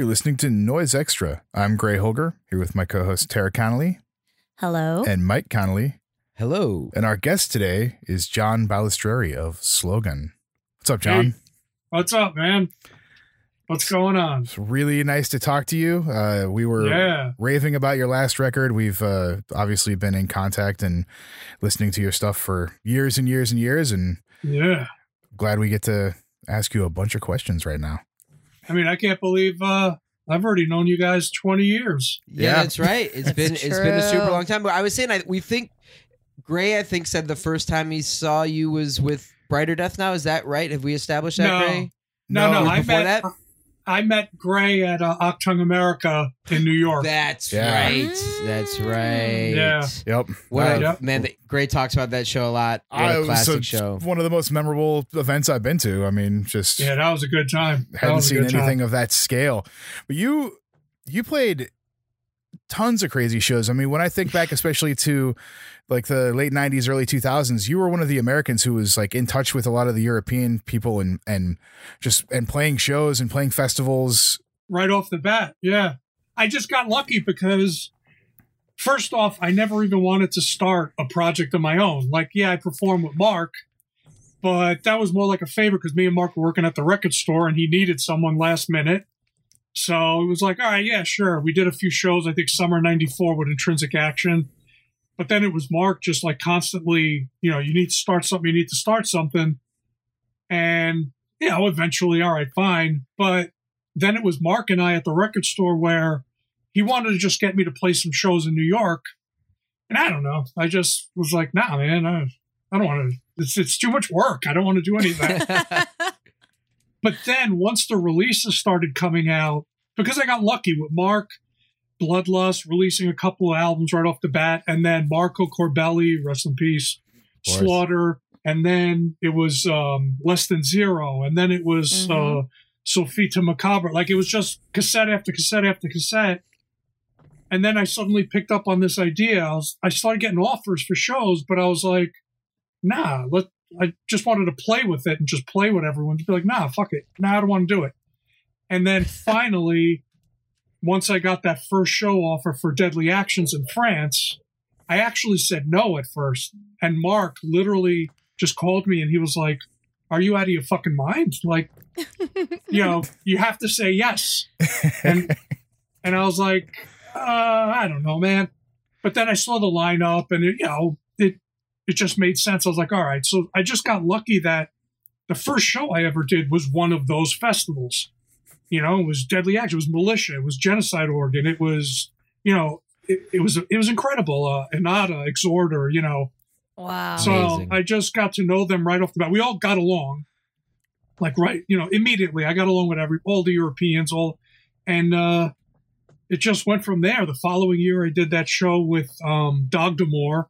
You're listening to Noise Extra. I'm Gray Holger, here with my co host Tara Connolly Hello. and Mike Connolly. Hello. And our guest today is John Balistreri of Slogan. What's up, John? Hey. What's up, man? What's going on? It's really nice to talk to you. Uh, we were Yeah. raving about your last record. We've uh, obviously been in contact and listening to your stuff for years and years and years, and Yeah. glad we get to ask you a bunch of questions right now. I mean, I can't believe uh I've already known you guys 20 years. Yeah, Yeah. that's right. It's That's been it's been a super long time. But I was saying, I, we think Gray, I think, said the first time he saw you was with Brighter Death. Now is that right? Have we established that, No. Gray? No, no, was I before met that? I met Gray at uh, Octung America in New York. That's Yeah. right. That's right. Yeah. Yep. What a, Yep. man, the, Gray talks about that show a lot. What I- a it was classic a- show. One of the most memorable events I've been to. I mean, just yeah, that was a good time. That hadn't was a seen good anything time. of that scale. But you you played tons of crazy shows. I mean, when I think back especially to like the late 90s early 2000s, you were one of the Americans who was like in touch with a lot of the European people and and just and playing shows and playing festivals. right off the bat. Yeah. I just got lucky because first off, I never even wanted to start a project of my own. Like, yeah, I performed with Mark, but that was more like a favor because me and Mark were working at the record store and he needed someone last minute. So it was like, all right, yeah, sure. We did a few shows, I think summer 94 with Intrinsic Action. But then it was Mark just like constantly, you know, you need to start something, you need to start something. And, you know, eventually, all right, fine. But then it was Mark and I at the record store where he wanted to just get me to play some shows in New York. And I don't know. I just was like, nah, man, I, I don't want to. It's, it's too much work. I don't want to do any of that. but then once the releases started coming out, because I got lucky with Mark, Bloodlust releasing a couple of albums right off the bat, and then Marco Corbelli, rest in peace. Slaughter, and then it was um, Less Than Zero, and then it was Mhm. uh, Sophita Macabre. Like it was just cassette after cassette after cassette. And then I suddenly picked up on this idea. I, was, I started getting offers for shows, but I was like, nah, let, I just wanted to play with it and just play with everyone. To be like, nah, fuck it. Nah, I don't want to do it. And then finally, once I got that first show offer for Deadly Actions in France, I actually said no at first. And Mark literally just called me and he was like, Are you out of your fucking mind? Like, you know, you have to say yes. And and I was like, uh, I don't know, man. But then I saw the lineup and it, you know, it it just made sense. I was like, all right. So I just got lucky that the first show I ever did was one of those festivals. You know, it was Deadly Action, it was Militia, it was Genocide Organ, it was, you know, it, it was it was incredible. Uh, Inade, Exhorter, you know, wow. so Amazing. I just got to know them right off the bat. We all got along, like right, you know, immediately. I got along with every all the Europeans, all, and uh, it just went from there. The following year, I did that show with um, Dagda Mor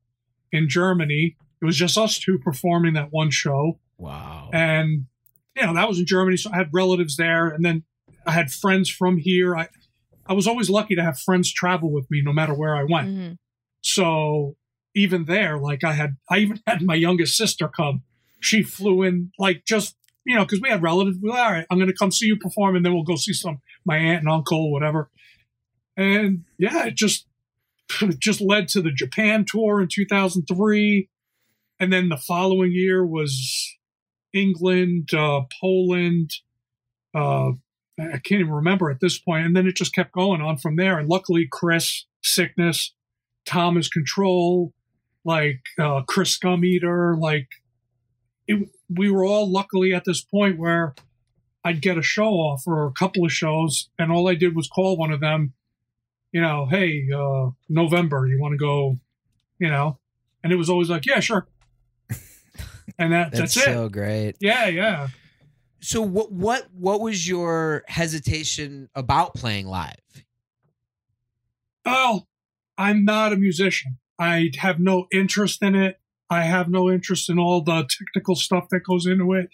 in Germany. It was just us two performing that one show, wow. and you know that was in Germany. So I had relatives there, and then I had friends from here. I I was always lucky to have friends travel with me, no matter where I went. Mhm. So even there, like I had, I even had my youngest sister come. She flew in, like just you know, because we had relatives. We were, all right, I'm going to come see you perform, and then we'll go see some my aunt and uncle, whatever. And yeah, it just it just led to the Japan tour in 2003, and then the following year was England, uh, Poland. Uh, I can't even remember at this point, and then it just kept going on from there. And luckily, Chris sickness Thomas Control, like uh, Chris Scum Eater, like it, we were all luckily at this point where I'd get a show off or a couple of shows, and all I did was call one of them, you know, hey, uh, November, you want to go, you know, and it was always like, yeah, sure, and that, That's, that's, so it. great. Yeah, yeah. So what what what was your hesitation about playing live? Well, I'm not a musician. I have no interest in it. I have no interest in all the technical stuff that goes into it.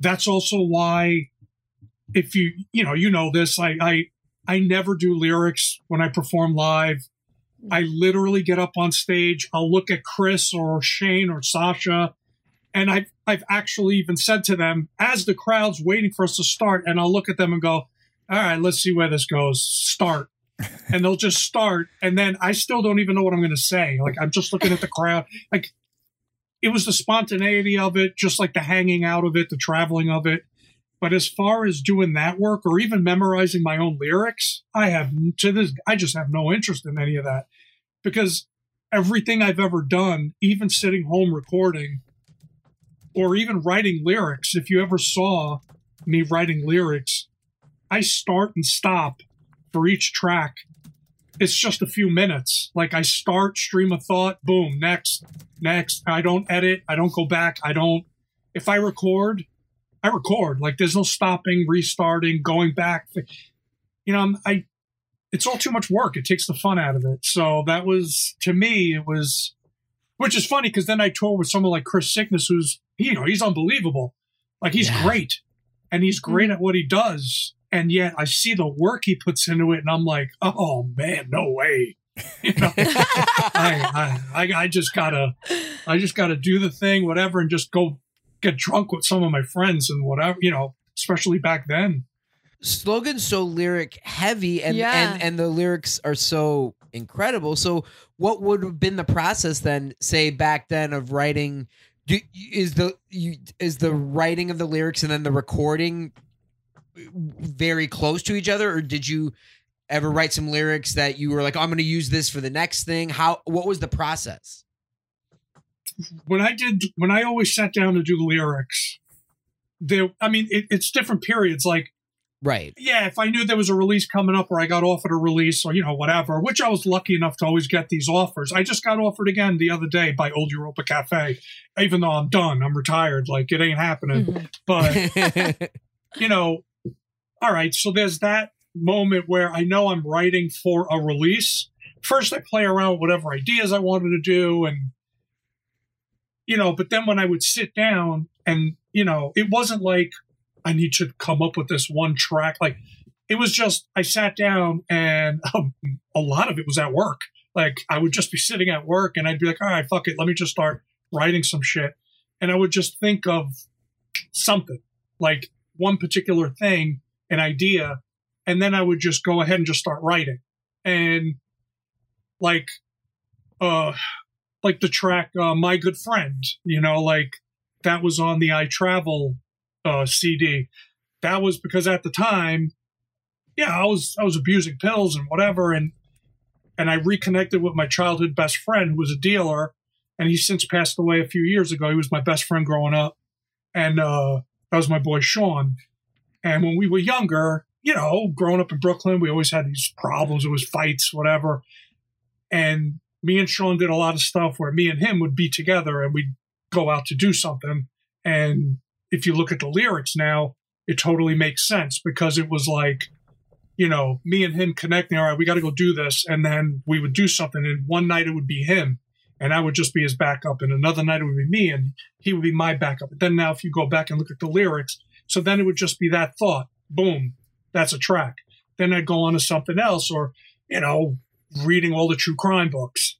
That's also why, if you you know you know this, I I I never do lyrics when I perform live. I literally get up on stage. I'll look at Chris or Shane or Sasha, and I've I've actually even said to them as the crowd's waiting for us to start, and I'll look at them and go, all right, let's see where this goes. Start. and they'll just start. And then I still don't even know what I'm going to say. Like, I'm just looking at the crowd. Like, it was the spontaneity of it, just like the hanging out of it, the traveling of it. But as far as doing that work or even memorizing my own lyrics, I have to this, I just have no interest in any of that because everything I've ever done, even sitting home recording or even writing lyrics, if you ever saw me writing lyrics, I start and stop for each track. It's just a few minutes. Like I start, stream of thought, boom, next, next. I don't edit. I don't go back. I don't, if I record, I record. Like there's no stopping, restarting, going back. You know, I'm, I, it's all too much work. It takes the fun out of it. So that was, to me, it was, which is funny because then I toured with someone like Chris Sickness, who's, you know, he's unbelievable. Like he's Yeah. great and he's great mm-hmm. at what he does. And yet I see the work he puts into it and I'm like, oh man, no way. You know, I, I, I, I just gotta, I just gotta do the thing, whatever, and just go get drunk with some of my friends and whatever, you know, especially back then. slogan's so lyric heavy and Yeah. and and the lyrics are so incredible. So what would have been the process then say back then of writing do, is the you is the writing of the lyrics and then the recording very close to each other? Or did you ever write some lyrics that you were like i'm going to use this for the next thing how what was the process? When I did when I always sat down to do lyrics, there I mean it, it's different periods. Like right yeah, if I knew there was a release coming up or I got offered a release or you know whatever, which I was lucky enough to always get these offers. I just got offered again the other day by Old Europa Cafe, even though I'm done, I'm retired, like it ain't happening. Mhm. But you know, all right, so there's that moment where I know I'm writing for a release. First, I play around with whatever ideas I wanted to do, and you know, but then when I would sit down and you know, it wasn't like I need to come up with this one track. Like it was just I sat down and um, a lot of it was at work. Like I would just be sitting at work and I'd be like, all right, fuck it, let me just start writing some shit, and I would just think of something like one particular thing, an idea, and then I would just go ahead and just start writing. And like uh like the track uh My Good Friend, you know, like that was on the I Travel uh CD. That was because at the time, yeah, I was I was abusing pills and whatever and and I reconnected with my childhood best friend who was a dealer and he's since passed away a few years ago. He was my best friend growing up. And uh that was my boy Sean. And when we were younger, you know, growing up in Brooklyn, we always had these problems. It was fights, whatever. And me and Sean did a lot of stuff where me and him would be together and we'd go out to do something. And if you look at the lyrics now, it totally makes sense because it was like, you know, me and him connecting. All right, we got to go do this. And then we would do something. And one night it would be him and I would just be his backup. And another night it would be me and he would be my backup. But then now, if you go back and look at the lyrics, so then it would just be that thought. Boom, that's a track. Then I'd go on to something else, or you know, reading all the true crime books.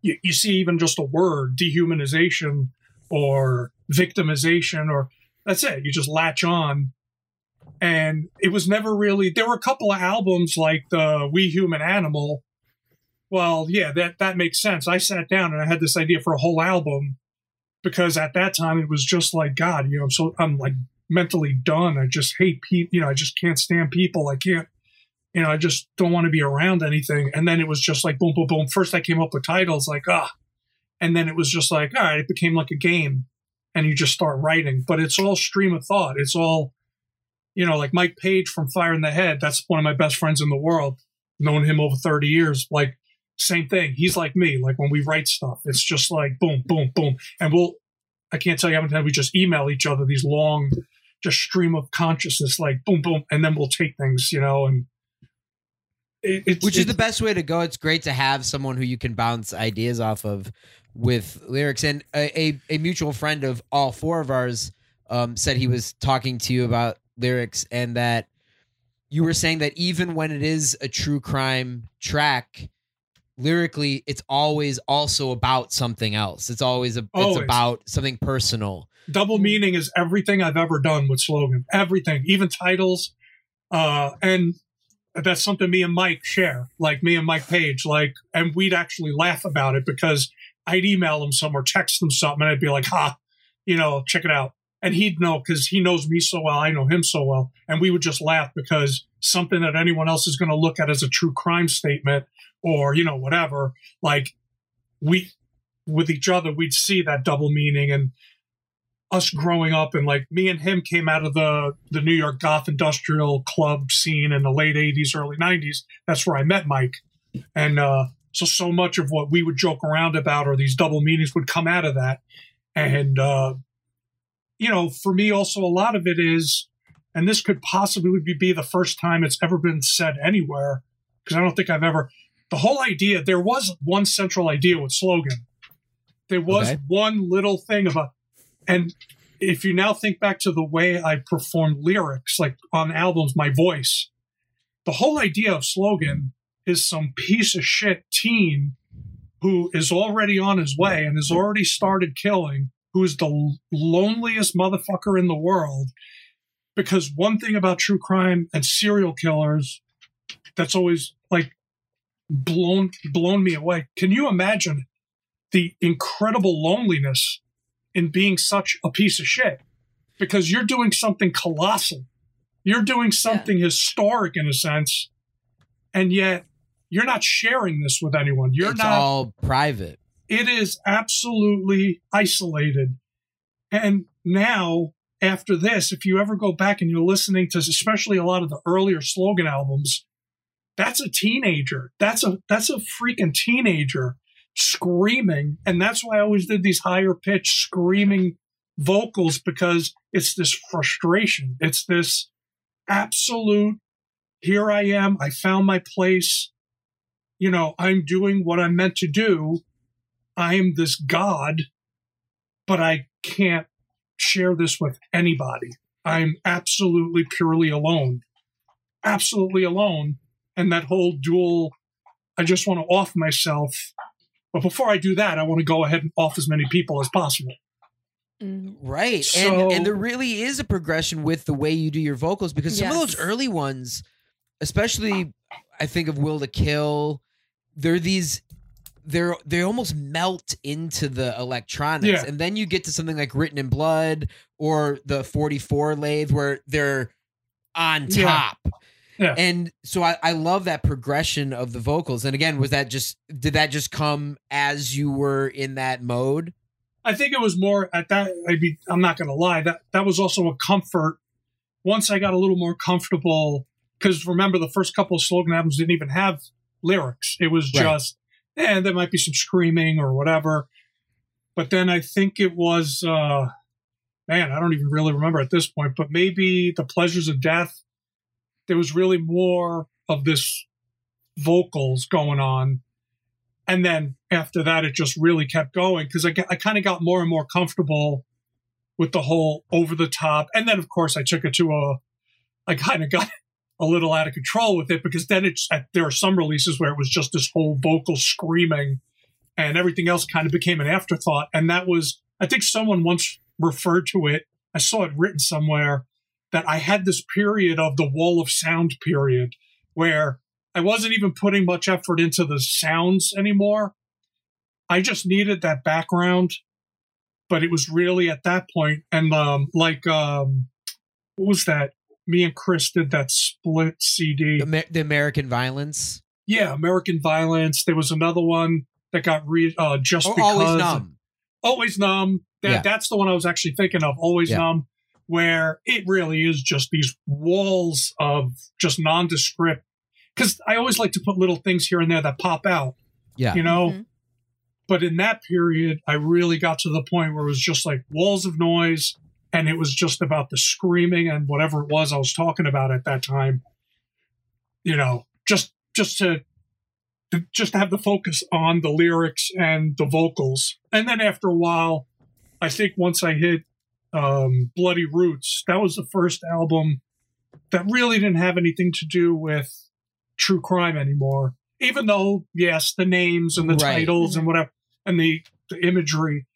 You, you see, even just a word, dehumanization or victimization, or that's it. You just latch on. And it was never really. There were a couple of albums like the We Human Animal. Well, yeah, that that makes sense. I sat down and I had this idea for a whole album because at that time it was just like God, you know. I'm so I'm like mentally done. I just hate people. You know, I just can't stand people. I can't. You know, I just don't want to be around anything. And then it was just like boom, boom, boom. First, I came up with titles like ah, and then it was just like all right. It became like a game, and you just start writing. But it's all stream of thought. It's all, you know, like Mike Page from Fire in the Head. That's one of my best friends in the world. Known him over thirty years. Like same thing. He's like me. Like when we write stuff, it's just like boom, boom, boom, and we'll. I can't tell you how many times we just email each other these long, just stream of consciousness, like boom, boom, and then we'll take things, you know, and it, it's which is the best way to go. It's great to have someone who you can bounce ideas off of with lyrics. And a, a, a mutual friend of all four of ours um, said he was talking to you about lyrics and that you were saying that even when it is a true crime track, lyrically, it's always also about something else. It's always a, it's about something personal. double meaning is everything I've ever done with slogan. Everything, even titles. Uh, and that's something me and Mike share, like me and Mike Page, like, and we'd actually laugh about it because I'd email him some or text him something and I'd be like, ha, you know, check it out. And he'd know because he knows me so well. I know him so well. And we would just laugh because something that anyone else is going to look at as a true crime statement or, you know, whatever, like we, with each other, we'd see that double meaning and us growing up and like me and him came out of the the New York goth industrial club scene in the late 80s early 90s that's where I met Mike and uh so so much of what we would joke around about or these double meanings would come out of that and uh you know for me also a lot of it is and this could possibly be the first time it's ever been said anywhere because I don't think I've ever the whole idea there was one central idea with slogan there was Okay. one little thing about and if you now think back to the way I performed lyrics, like on albums, my voice, the whole idea of slogan is some piece of shit teen who is already on his way and has already started killing, who is the loneliest motherfucker in the world. Because one thing about true crime and serial killers that's always like blown blown me away. Can you imagine the incredible loneliness in being such a piece of shit because you're doing something colossal. You're doing something historic in a sense, and yet you're not sharing this with anyone. You're it's not. all private. it is absolutely isolated. And now, after this, if you ever go back and you're listening to especially a lot of the earlier slogan albums, that's a teenager. That's a that's a freaking teenager screaming. And that's why I always did these higher pitched screaming vocals because it's this frustration. It's this absolute here I am. I found my place. You know, I'm doing what I'm meant to do. I'm this God, but I can't share this with anybody. I'm absolutely purely alone. Absolutely alone. And that whole dual, I just want to off myself. But before I do that, I want to go ahead and off as many people as possible. Mm. Right. So- and and there really is a progression with the way you do your vocals because some of those early ones, especially I think of Will to Kill, they're these they're they almost melt into the electronics. Yeah. And then you get to something like Written in Blood or the 44 lathe where they're on top. Yeah. And so I, I love that progression of the vocals. And again, was that just did that just come as you were in that mode? I think it was more at that. I mean, I'm not going to lie. That that was also a comfort. Once I got a little more comfortable, because remember the first couple of slogan albums didn't even have lyrics. It was Right. just, and there might be some screaming or whatever. But then I think it was, uh, man, I don't even really remember at this point. But maybe the pleasures of death. There was really more of this vocals going on and then after that it just really kept going because I, I kind of got more and more comfortable with the whole over the top and then of course i took it to a i kind of got a little out of control with it because then it's there are some releases where it was just this whole vocal screaming and everything else kind of became an afterthought and that was i think someone once referred to it i saw it written somewhere that i had this period of the wall of sound period where I wasn't even putting much effort into the sounds anymore. I just needed that background, but it was really at that point, and um, like um, what was that? Me and Chris did that split CD. The, the American Violence. yeah, American Violence. There was another one that got re uh, just Or because always numb. Always numb. That, Yeah. That's the one I was actually thinking of. Always Yeah. numb, where it really is just these walls of just nondescript. Because I always like to put little things here and there that pop out, Yeah. you know. Mhm. But in that period, I really got to the point where it was just like walls of noise, and it was just about the screaming and whatever it was I was talking about at that time. You know, just just to to just have the focus on the lyrics and the vocals. And then after a while, I think once I hit um, Bloody Roots, that was the first album that really didn't have anything to do with true crime anymore. Even though, yes, the names and the Right. titles and whatever, and the, the imagery,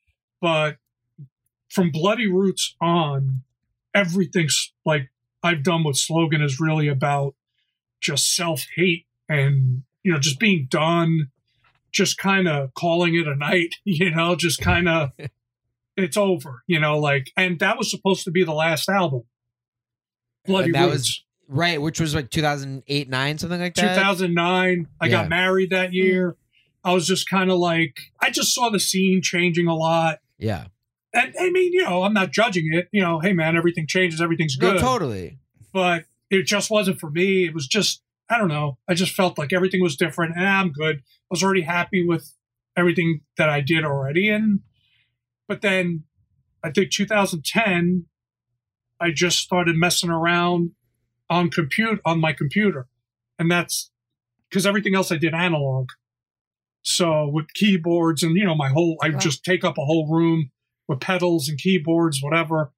but from Bloody Roots on, everything's like I've done with Slogan is really about just self hate and, you know, just being done, just kind of calling it a night, you know, just kind of, it's over, you know, like, and that was supposed to be the last album. Bloody And that Roots. was right, which was like 2008, nine, something like that. 2009. I Yeah. got married that hmm. year. I was just kind of like, I just saw the scene changing a lot. Yeah, And I mean, you know, I'm not judging it. You know, hey, man, everything changes, everything's good. no, totally. But it just wasn't for me. It was just, I don't know. I just felt like everything was different. And I'm good. I was already happy with everything that I did already. And, but then I think 2010, I just started messing around on compute on my computer. And that's because everything else I did analog. So with keyboards and, you know, my whole, I Wow. just take up a whole room with pedals and keyboards, whatever.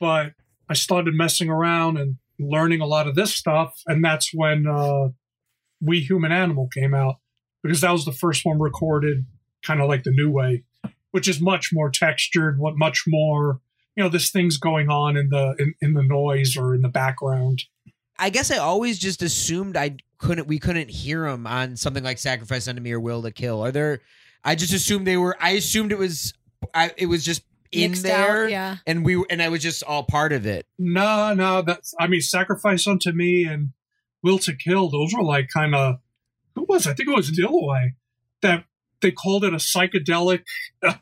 But I started messing around and learning a lot of this stuff. And that's when uh, We Human Animal came out because that was the first one recorded kind of like the new way, which is much more textured, what much more, you know, this thing's going on in the in, in the noise or in the background. I guess I always just assumed I couldn't. We couldn't hear them on something like "Sacrifice Unto Me or "Will to Kill." Are there? I just assumed they were. I assumed it was. I, it was just in Mixed there, out, yeah. and we and I was just all part of it. No, no, that's I mean, Sacrifice Unto Me and Will to Kill, those were like kind of who was? I think it was Dillaway that they called it a psychedelic uh,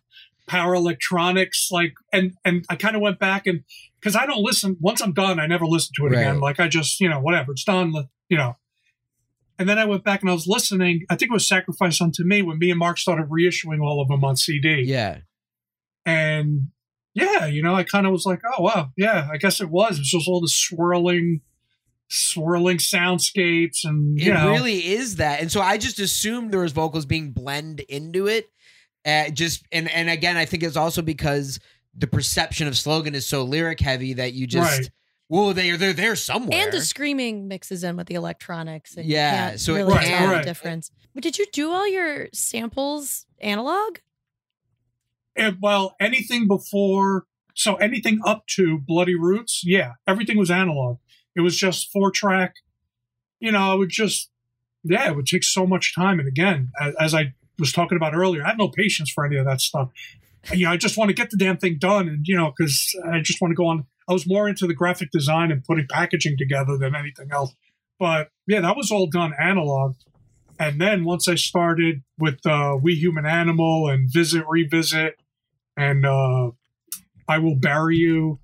power electronics like and and I kind of went back and because I don't listen once I'm done I never listen to it again like I just you know whatever it's done you know and then I went back and I was listening I think it was Sacrifice Unto Me when me and Mark started reissuing all of them on CD Yeah, and yeah, you know, I kind of was like, oh wow, yeah, I guess it was. It's just all the swirling, swirling soundscapes, and you it know, really is that. And so I just assumed there was vocals being blend into it. Uh, just and and again, I think it's also because the perception of slogan is so lyric heavy that you just Right. well they are they're there somewhere. And the screaming mixes in with the electronics. And Yeah, you can't so it really Right, tell right. the difference. But did you do all your samples analog? And, well, anything before, so anything up to Bloody Roots, yeah, everything was analog. It was just four track. You know, I would just, yeah, it would take so much time. And again, as, as I was talking about earlier, I have no patience for any of that stuff. You know, I just want to get the damn thing done, and you know, because I just want to go on. I was more into the graphic design and putting packaging together than anything else. But yeah, that was all done analog. And then once I started with uh, We Human Animal and Visit Revisit and uh, I Will Bury You,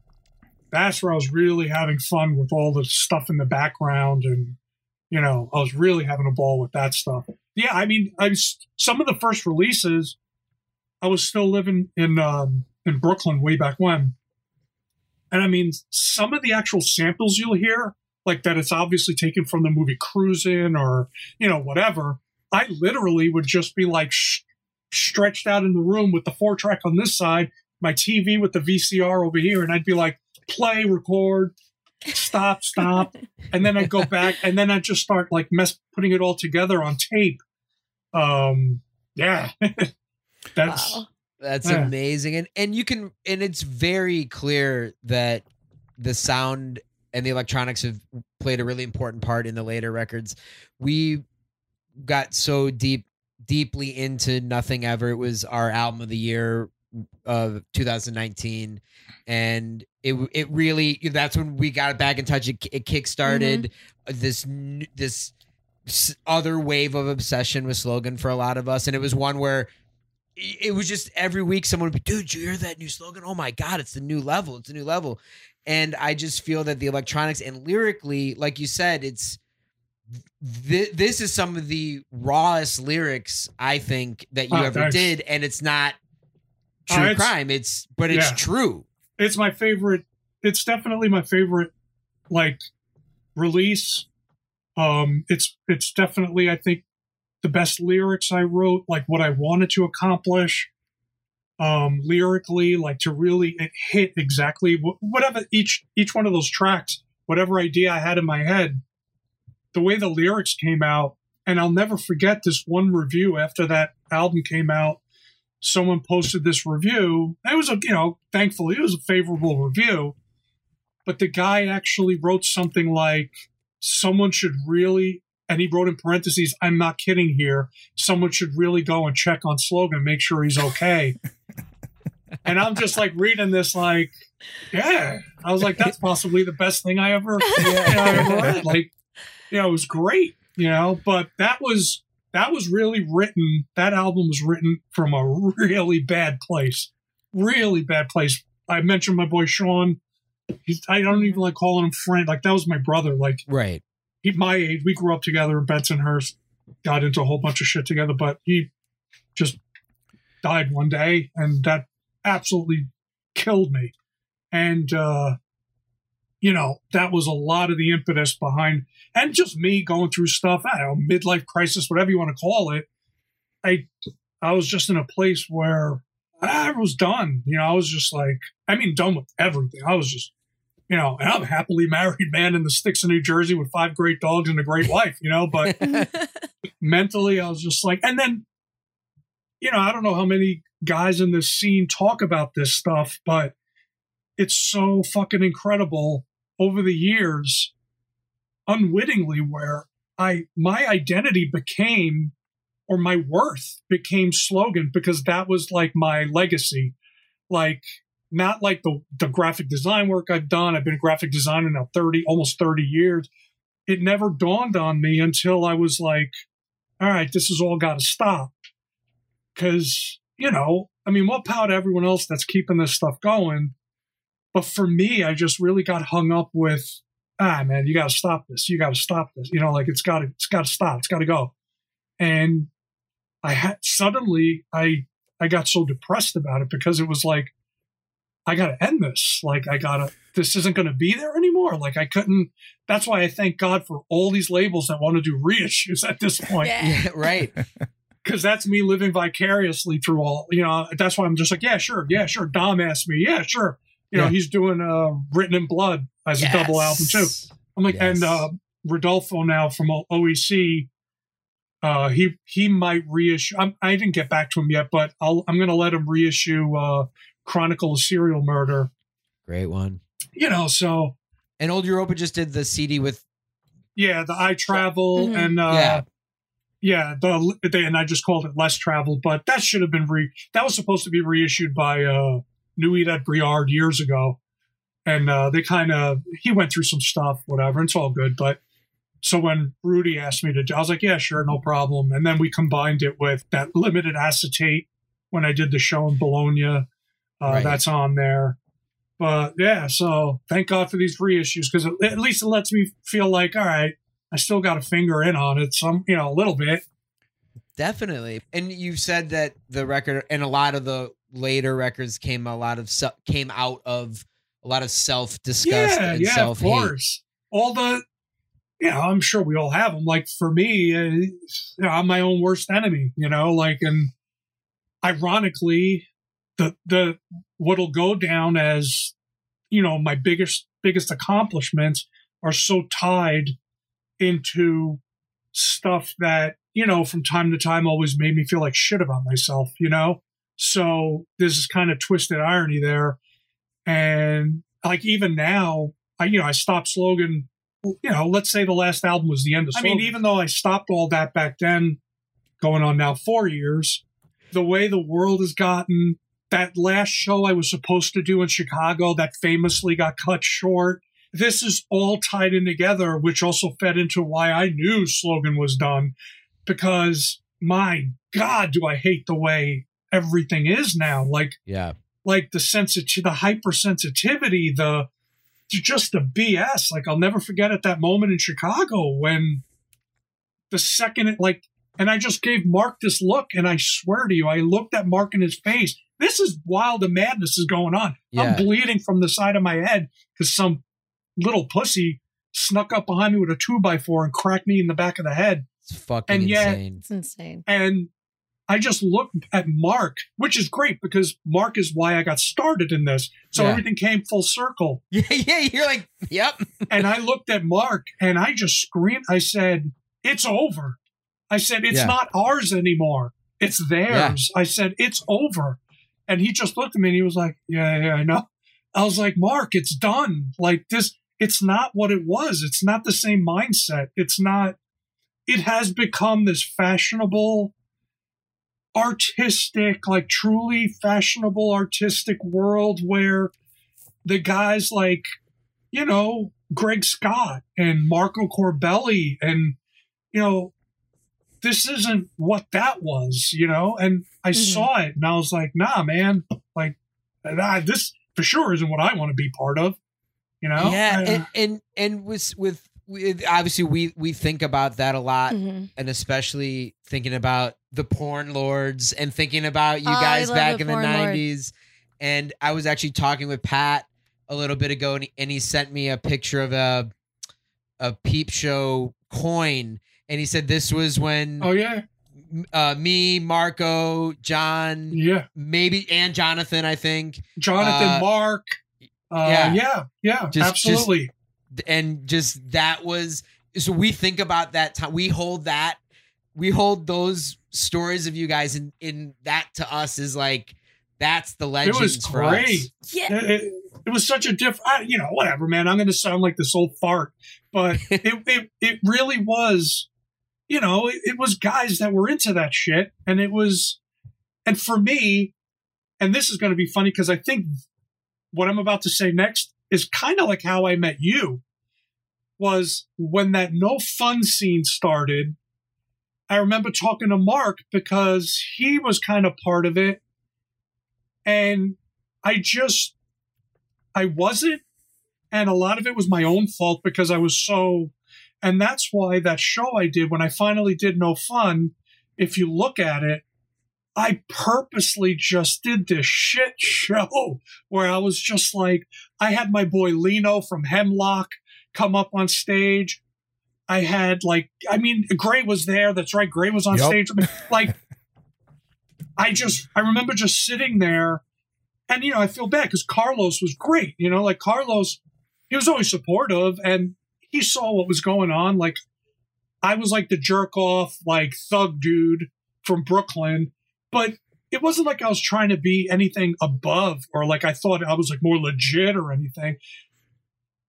that's where I was really having fun with all the stuff in the background. And, you know, I was really having a ball with that stuff. Yeah, I mean, I was, some of the first releases, I was still living in um, in Brooklyn way back when. And I mean, some of the actual samples you'll hear, like that it's obviously taken from the movie Cruising or, you know, whatever. I literally would just be like stretched out in the room with the four track on this side, my TV with the VCR over here, and I'd be like, play, record, stop, stop. and then I'd go back and then I'd just start like mess putting it all together on tape. Um, yeah. That's Wow. That's Yeah. amazing. And and you can and it's very clear that the sound and the electronics have played a really important part in the later records. We got so deep deeply into Nothing Ever. It was our album of the year of 2019 and it it really that's when we got back in touch. It, it kickstarted mm-hmm. this this other wave of obsession with slogan for a lot of us and it was one where it was just every week someone would be dude did you hear that new slogan? Oh my god it's the new level it's a new level. And i just feel that the electronics and lyrically like you said it's th- this is some of the rawest lyrics i think that you Ah, ever thanks. did and it's not Ah, true it's- crime it's but it's yeah. true it's my favorite it's definitely my favorite like release um it's it's definitely i think the best lyrics i wrote like what i wanted to accomplish um lyrically like to really it hit exactly wh- whatever each each one of those tracks whatever idea i had in my head the way the lyrics came out and i'll never forget this one review after that album came out someone posted this review. It was a, you know, thankfully it was a favorable review. but the guy actually wrote something like, someone should really, and he wrote in parentheses, I'm not kidding here. Someone should really go and check on Slogan, make sure he's okay. and I'm just like reading this, like, yeah. I was like, that's possibly the best thing I ever, know, I ever read. Like, you know, it was great, you know, but that was, that was really written. That album was written from a really bad place, really bad place. I mentioned my boy Sean. He's, I don't even like calling him friend. Like that was my brother. Like Right. he, my age, we grew up together in Bensonhurst, got into a whole bunch of shit together, but he just died one day, and that absolutely killed me. And uh, you know, that was a lot of the impetus behind, and just me going through stuff. I don't know, midlife crisis, whatever you want to call it. I, I was just in a place where I was done. You know, I was just like, I mean, done with everything. I was just, you know, and I'm a happily married man in the sticks of New Jersey with five great dogs and a great wife. You know, but mentally, I was just like, and then, you know, I don't know how many guys in this scene talk about this stuff, but it's so fucking incredible over the years, unwittingly, where I my identity became or my worth became slogan because that was like my legacy. Like not like the the graphic design work I've done. I've been a graphic designer now 30, almost 30 years. It never dawned on me until I was like, all right, this has all got to stop. Cause, you know, I mean, more power to everyone else that's keeping this stuff going. But for me, I just really got hung up with, ah, man, you got to stop this. You got to stop this. You know, like it's got to, it's got to stop. It's got to go. And I had suddenly, I, I got so depressed about it because it was like, I got to end this. Like, I got to, this isn't going to be there anymore. Like, I couldn't, that's why I thank God for all these labels that want to do reissues at this point Yeah. Yeah, right. because that's me living vicariously through all you know that's why i'm just like yeah sure yeah sure dom asked me yeah sure you know Yeah. he's doing uh written in blood as a double album too i'm like and uh rodolfo now from oec uh he he might reissue I'm, i didn't get back to him yet but I'll, i'm gonna let him reissue uh chronicle of serial murder Great one. you know so And Old Europa just did the CD with yeah the i travel Mhm. and uh Yeah. Yeah, the they, and I just called it less traveled, but that should have been re. That was supposed to be reissued by uh, Nuit et Brouillard years ago, and uh, they kind of he went through some stuff, whatever. It's all good, but so when Rudy asked me to, I was like, yeah, sure, no problem. And then we combined it with that limited acetate when I did the show in Bologna. Uh, Right. That's on there. But yeah, so thank God for these reissues because at least it lets me feel like, all right, I still got a finger in on it, some you know, a little bit. Definitely. And you've said that the record and a lot of the later records came a lot of came out of a lot of self disgust yeah, and yeah, self hate. All the, yeah, I'm sure we all have them. Like for me, uh, you know, I'm my own worst enemy. You know, like and ironically, the the what'll go down as you know my biggest biggest accomplishments are so tied into stuff that you know from time to time always made me feel like shit about myself. You know, so there's this kind of twisted irony there, and like even now, I you know I stopped slogan. You know, let's say the last album was the end of. I mean, even though I stopped all that back then, going on now four years, the way the world has gotten, that last show I was supposed to do in Chicago that famously got cut short. This is all tied in together, which also fed into why I knew slogan was done, because my God, do I hate the way everything is now. Like Yeah. like the sensitivity, the hypersensitivity, the just the BS. Like I'll never forget at that moment in Chicago when the second it like, and I just gave Mark this look, and I swear to you, I looked at Mark in his face. This is while the madness is going on. Yeah. I'm bleeding from the side of my head because some little pussy snuck up behind me with a two by four and cracked me in the back of the head. It's fucking And yet- insane. It's insane. And I just looked at Mark, which is great because Mark is why I got started in this. So Yeah. everything came full circle. Yeah, yeah. You're like, yep. And I looked at Mark and I just screamed. I said, It's over. I said, It's Yeah. not ours anymore. It's theirs. I said, It's over. And he just looked at me and he was like, Yeah, yeah, I know. I was like, Mark, it's done. Like this, it's not what it was. It's not the same mindset. It's not, it has become this fashionable, artistic, like truly fashionable artistic world where the guys like, you know, Greg Scott and Marco Corbelli and, you know, this isn't what that was, you know? And I Mhm. saw it and I was like, nah, man, like, nah, this for sure isn't what I want to be part of, you know? yeah, I- and and and with with with obviously we we think about that a lot, Mhm. and especially thinking about the porn lords and thinking about you Oh, guys back the in the porn lord. nineties. And I was actually talking with Pat a little bit ago, and he, and he sent me a picture of a a peep show coin, and he said this was when oh, yeah. uh, me, Marco, John, Yeah. maybe and Jonathan, I think, Jonathan, Uh, Mark. Uh, yeah. yeah. Yeah. Just- absolutely. and just that was so we think about that time we hold that we hold those stories of you guys in in that to us is like that's the legend. it was great. Yeah. it, it, it was such a different, you know, whatever, man. I'm going to sound like this old fart, but it, it, it really was, you know, it, it was guys that were into that shit. And it was, and for me, and this is going to be funny because I think what I'm about to say next is kind of like how I met you was when that no fun scene started. I remember talking to Mark because he was kind of part of it. And I just, I wasn't. And a lot of it was my own fault because I was so, and that's why that show I did when I finally did No Fun, if you look at it, I purposely just did this shit show where I was just like, I had my boy Lino from Hemlock come up on stage. I had like, I mean, Gray was there. That's right. Gray was on Yup. stage. Like, I just, I remember just sitting there and, you know, I feel bad because Carlos was great. You know, like Carlos, he was always supportive and he saw what was going on. Like, I was like the jerk off, like thug dude from Brooklyn, but it wasn't like I was trying to be anything above or like I thought I was like more legit or anything.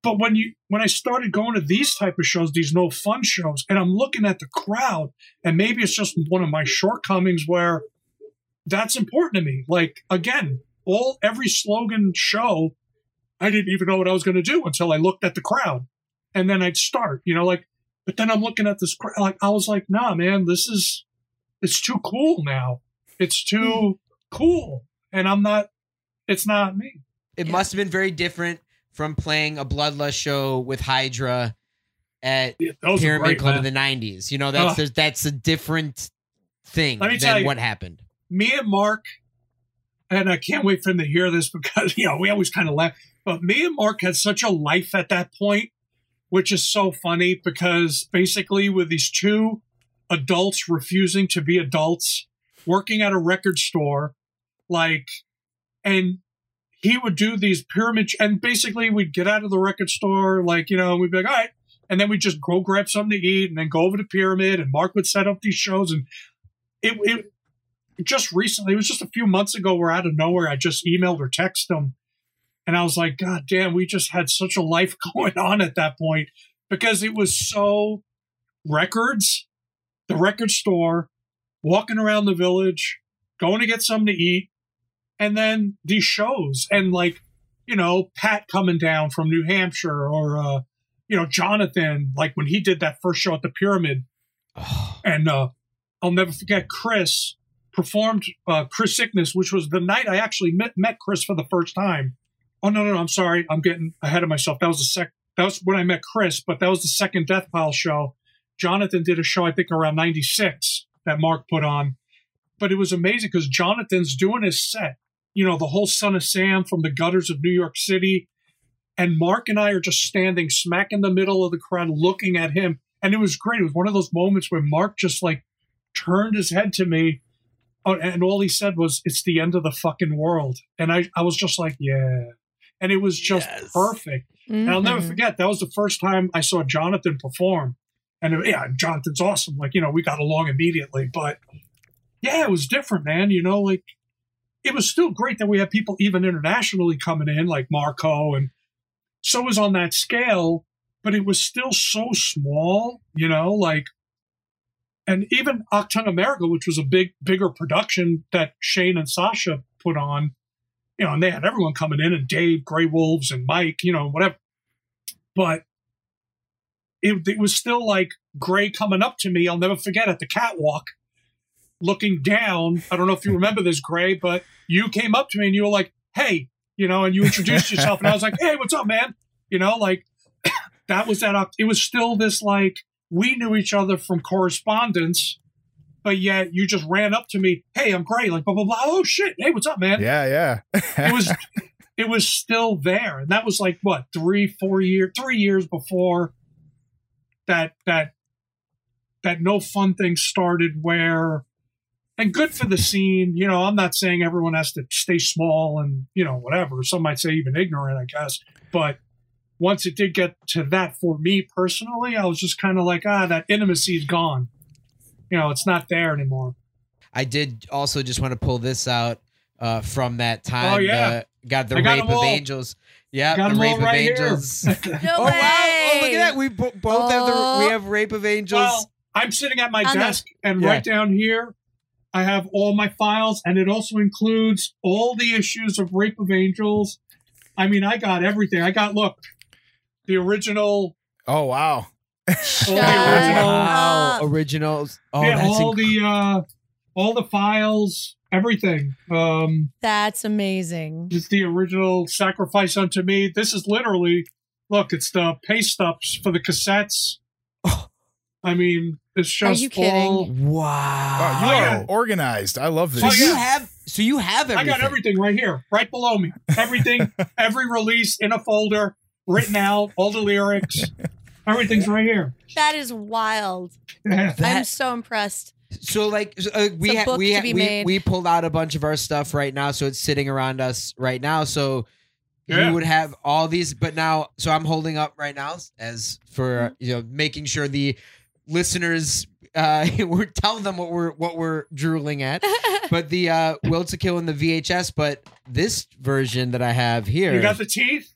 But when you when I started going to these type of shows, these no fun shows, and I'm looking at the crowd, and maybe it's just one of my shortcomings where that's important to me. Like again, all every slogan show, I didn't even know what I was going to do until I looked at the crowd, and then I'd start. You know, like, but then I'm looking at this crowd, like I was like, nah, man, this is it's too cool now. It's too hmm. cool, and I'm not. It's not me. it Yeah. must have been very different from playing a bloodlust show with hydra at Yeah, pyramid great, club man. in the 90s you know that's there's, that's a different thing Let me tell than you. what happened me and Mark, and I can't wait for him to hear this because, you know, we always kind of laugh, but me and Mark had such a life at that point, which is so funny because basically with these two adults refusing to be adults, working at a record store, like, and he would do these pyramid, and basically we'd get out of the record store, like, you know, we'd be like, all right. And then we'd just go grab something to eat and then go over to Pyramid and Mark would set up these shows and it, it just recently, it was just a few months ago where out of nowhere I just emailed or texted him. And I was like, God damn, we just had such a life going on at that point because it was so records, the record store, walking around the village, going to get something to eat, and then these shows. And like, you know, Pat coming down from New Hampshire or, uh, you know, Jonathan, like when he did that first show at the Pyramid. And uh, I'll never forget Chris performed uh, Chris Sickness, which was the night I actually met, met Chris for the first time. Oh no, no, no! I'm sorry, I'm getting ahead of myself. That was the sec. That was when I met Chris, but that was the second Death Pile show. Jonathan did a show I think around '96 that Mark put on, but it was amazing because Jonathan's doing his set. You know, the whole Son of Sam from the gutters of New York City, and Mark and I are just standing smack in the middle of the crowd, looking at him, and it was great. It was one of those moments where Mark just like turned his head to me Oh, and all he said was, "It's the end of the fucking world," and I, I was just like, "Yeah," and it was just Yes. perfect. And I'll never Mhm. forget that was the first time I saw Jonathan perform, and uh, yeah, Jonathan's awesome. Like you know, we got along immediately, but yeah, it was different, man. You know, like it was still great that we had people even internationally coming in, like Marco, and so was on that scale, but it was still so small, you know, like, and even Octung America, which was a big, bigger production that Shane and Sasha put on, you know, and they had everyone coming in, and Dave, Grey Wolves, and Mike, you know, whatever. But it, it was still like Gray coming up to me. I'll never forget at the catwalk, looking down. I don't know if you remember this, Gray, but you came up to me and you were like, "Hey," you know, and you introduced yourself, and I was like, "Hey, what's up, man?" You know, like that was that. It was still this like we knew each other from correspondence, but yet you just ran up to me, "Hey, I'm Gray," like blah blah blah. Oh shit! Hey, what's up, man? Yeah, yeah. it was it was still there and that was like what three four years three years before that that that no fun thing started where and good for the scene you know i'm not saying everyone has to stay small and you know whatever some might say even ignorant i guess but once it did get to that for me personally i was just kind of like ah that intimacy is gone you know it's not there anymore I did also just want to pull this out uh, from that time. Oh, yeah. uh, got the I got rape them of all. angels. Yeah, Got the 'em rape of right here. angels. No oh way. wow! Oh look at that. We bo- both have the Oh. we have rape of angels. Well, I'm sitting at my On the- desk, and Yeah. right down here, I have all my files, and it also includes all the issues of Rape of Angels. I mean, I got everything. I got look, the original, oh wow. all the original, wow! Originals. Oh, yeah, that's all inc- the uh, all the files, everything. Um, That's amazing. it's the original Sacrifice unto Me. This is literally, look, it's the paste ups for the cassettes. I mean, it's just you kidding? all- wow. Wow, you Oh, are yeah. organized. I love this. So you have so you have everything. I everything. got everything right here, right below me. Everything, every release in a folder, written out, all the lyrics, everything's right here. That is wild. Yeah. I'm That- so impressed. So like so, uh, we a ha- book we to ha- be we made. we pulled out a bunch of our stuff right now, so it's sitting around us right now. So Yeah. you would have all these, but now so I'm holding up right now as for Mm-hmm. you know making sure the listeners uh we're telling them what we're what we're drooling at. But the uh Will to Kill in the VHS, but this version that I have here You got the teeth?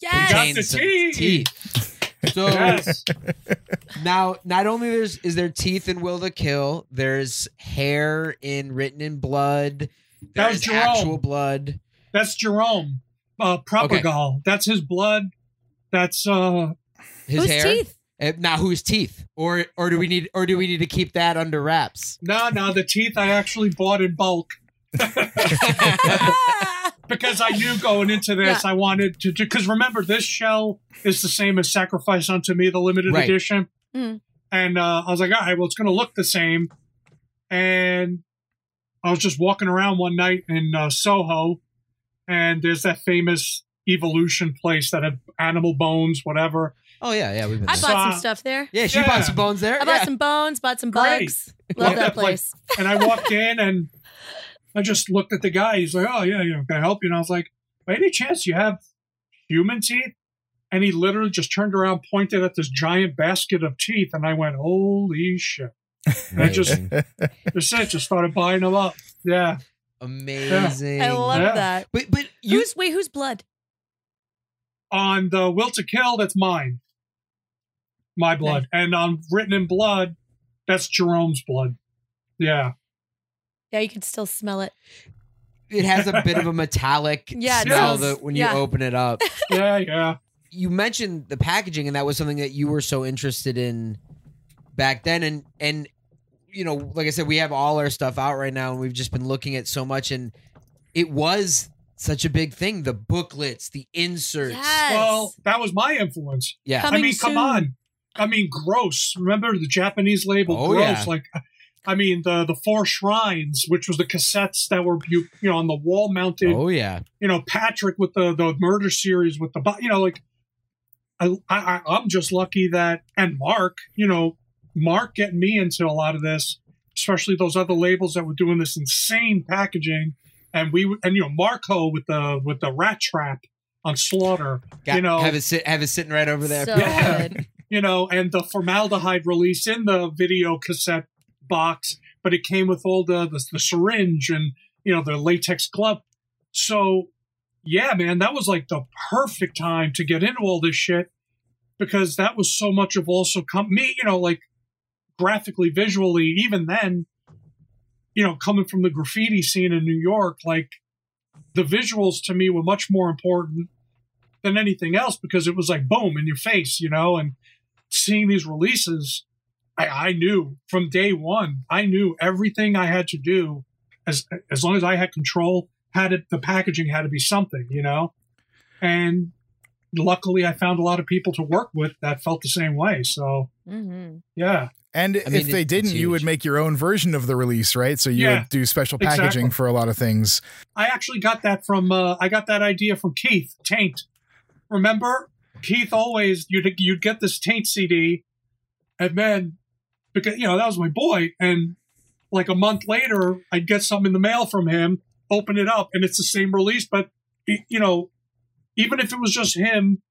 yes. got the some teeth. So Yes. now, not only there's is there teeth in Will to Kill, there's hair in Written in Blood. That was There's Jerome. actual blood. That's Jerome. Uh Propergol. That's his blood. That's uh His Whose hair. teeth? Uh, now, whose teeth? Or or do we need or do we need to keep that under wraps? no, no, the teeth I actually bought in bulk. Because I knew going into this, I wanted to. Because remember, this shell is the same as Sacrifice Unto Me, the limited Right. edition. Mm. And uh, I was like, all right, well, it's going to look the same. And I was just walking around one night in uh, Soho, and there's that famous evolution place that had animal bones, whatever. Oh yeah, yeah, we've been. I there. bought some So- uh, stuff there. yeah, she Yeah. bought some bones there. I bought yeah. some bones, bought some Great. bugs. Love Love that that place. place. And I walked in, and I just looked at the guy. He's like, oh, yeah, you know, can I help you? And I was like, by any chance you have human teeth? And he literally just turned around, pointed at this giant basket of teeth, and I went, "Holy shit!" I just- Amazing. That's it. Just started buying them up. Yeah, amazing. I love Yeah. that. But but you who's wait? Who's blood? on the Will to Kill, that's mine, my blood, and on Written in Blood, that's Jerome's blood. Yeah, Yeah, you can still smell it. it has a bit of a metallic Yeah, smell that when you open it up. yeah, yeah. you mentioned the packaging and that was something that you were so interested in back then and and you know like i said we have all our stuff out right now and we've just been looking at so much and it was such a big thing the booklets the inserts Yes. Well, that was my influence. yeah Coming I mean, soon. come on. I mean, gross. Remember the Japanese label, Oh, gross. yeah. Like, I mean, the the Four Shrines, which was the cassettes that were you you know on the wall mounted. oh yeah You know, Patrick with the the murder series with the you know like. I, I I'm just lucky that and Mark, you know, Mark getting me into a lot of this, especially those other labels that were doing this insane packaging, and we and you know Marco with the with the Rat Trap on Slaughter, Got, you know, have it sit have it sitting right over there So Yeah. You know, and the formaldehyde release in the video cassette box, but it came with all the the, the syringe and you know, the latex glove. So, yeah, man, that was like the perfect time to get into all this shit because that was so much of also come me, you know, like graphically, visually, even then, you know, coming from the graffiti scene in New York, like the visuals to me were much more important than anything else because it was like boom in your face, you know, and seeing these releases, I, I knew from day one, I knew everything I had to do as as long as I had control, had it the packaging had to be something, you know? And luckily I found a lot of people to work with that felt the same way. So hmm yeah. And I mean, if they it- didn't, it's you would make your own version of the release, right? So you Yeah, would do special packaging exactly. for a lot of things. I actually got that from uh, I got that idea from Keith Taint. Remember, Keith always you'd you'd get this Taint CD, and then because you know that was my boy, and like a month later, I'd get something in the mail from him, open it up, and it's the same release, but you know, even if it was just him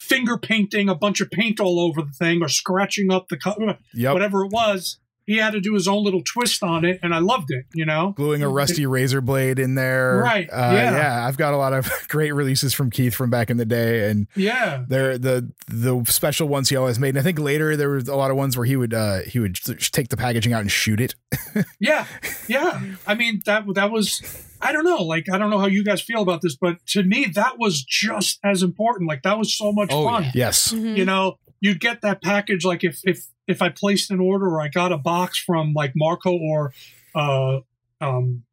finger painting a bunch of paint all over the thing or scratching up the co- Yep. whatever it was, he had to do his own little twist on it, and I loved it. You know. Gluing a rusty razor blade in there. Right, Uh, yeah. yeah. I've got a lot of great releases from Keith from back in the day. And Yeah. they're the the special ones he always made. And I think later there was a lot of ones where he would uh he would take the packaging out and shoot it. Yeah, yeah. I mean that that was I don't know. Like I don't know how you guys feel about this, but to me that was just as important. Like that was so much Oh, fun. yeah. Yes. You know, you'd get that package like if if if I placed an order or I got a box from like Marco or uh um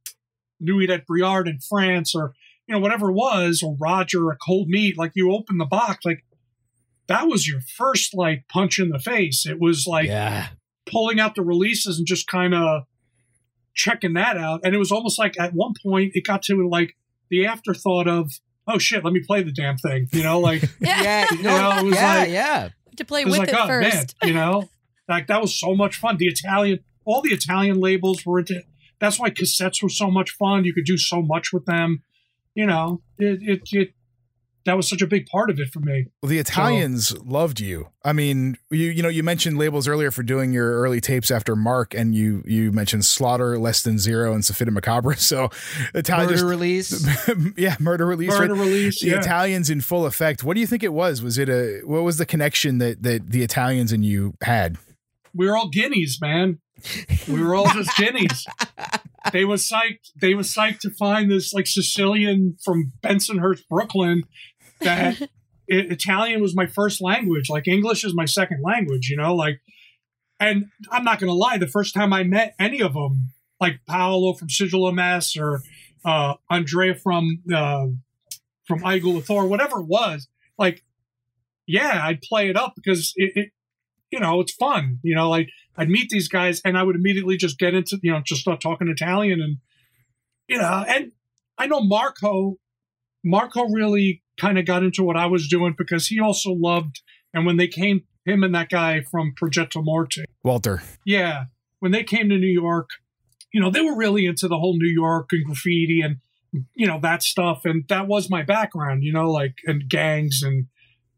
Nuit et Brouillard in France or you know whatever it was or Roger a cold meat like you open the box like that was your first like punch in the face. It was like yeah. pulling out the releases and just kind of checking that out. And it was almost like at one point it got to like the afterthought of, oh shit, let me play the damn thing. You know, like Yeah. Yeah. You know, it was yeah. like- yeah. to play was with like, it oh man, first. you know, like that was so much fun. The Italian, all the Italian labels were into. That's why cassettes were so much fun. You could do so much with them. You know, it it, it that was such a big part of it for me. Well, the Italians loved you. I mean, you you know, you mentioned labels earlier for doing your early tapes after Mark, and you you mentioned Slaughter, Less Than Zero, and Sofita Macabre. So Italian, Murder release. yeah, murder release. right? Murder release, the yeah. Italians in full effect. What do you think it was? Was it a what was the connection that that the Italians and you had? We were all guineas, man. We were all just guineas. They was psyched. They was psyched to find this like Sicilian from Bensonhurst, Brooklyn. That I- Italian was my first language. Like English is my second language. You know, like, and I'm not gonna lie. The first time I met any of them, like Paolo from Sigillum S or uh, Andrea from uh, from Iugula-Thor, whatever it was, like, yeah, I'd play it up because it, it you know, it's fun. You know, like I'd meet these guys and I would immediately just get into, you know, just start talking Italian and, you know, and I know Marco, Marco really kind of got into what I was doing because he also loved, and when they came, him and that guy from Progetto Morte, Walter. yeah, when they came to New York, you know, they were really into the whole New York and graffiti and, you know, that stuff. And that was my background, you know, like, and gangs. And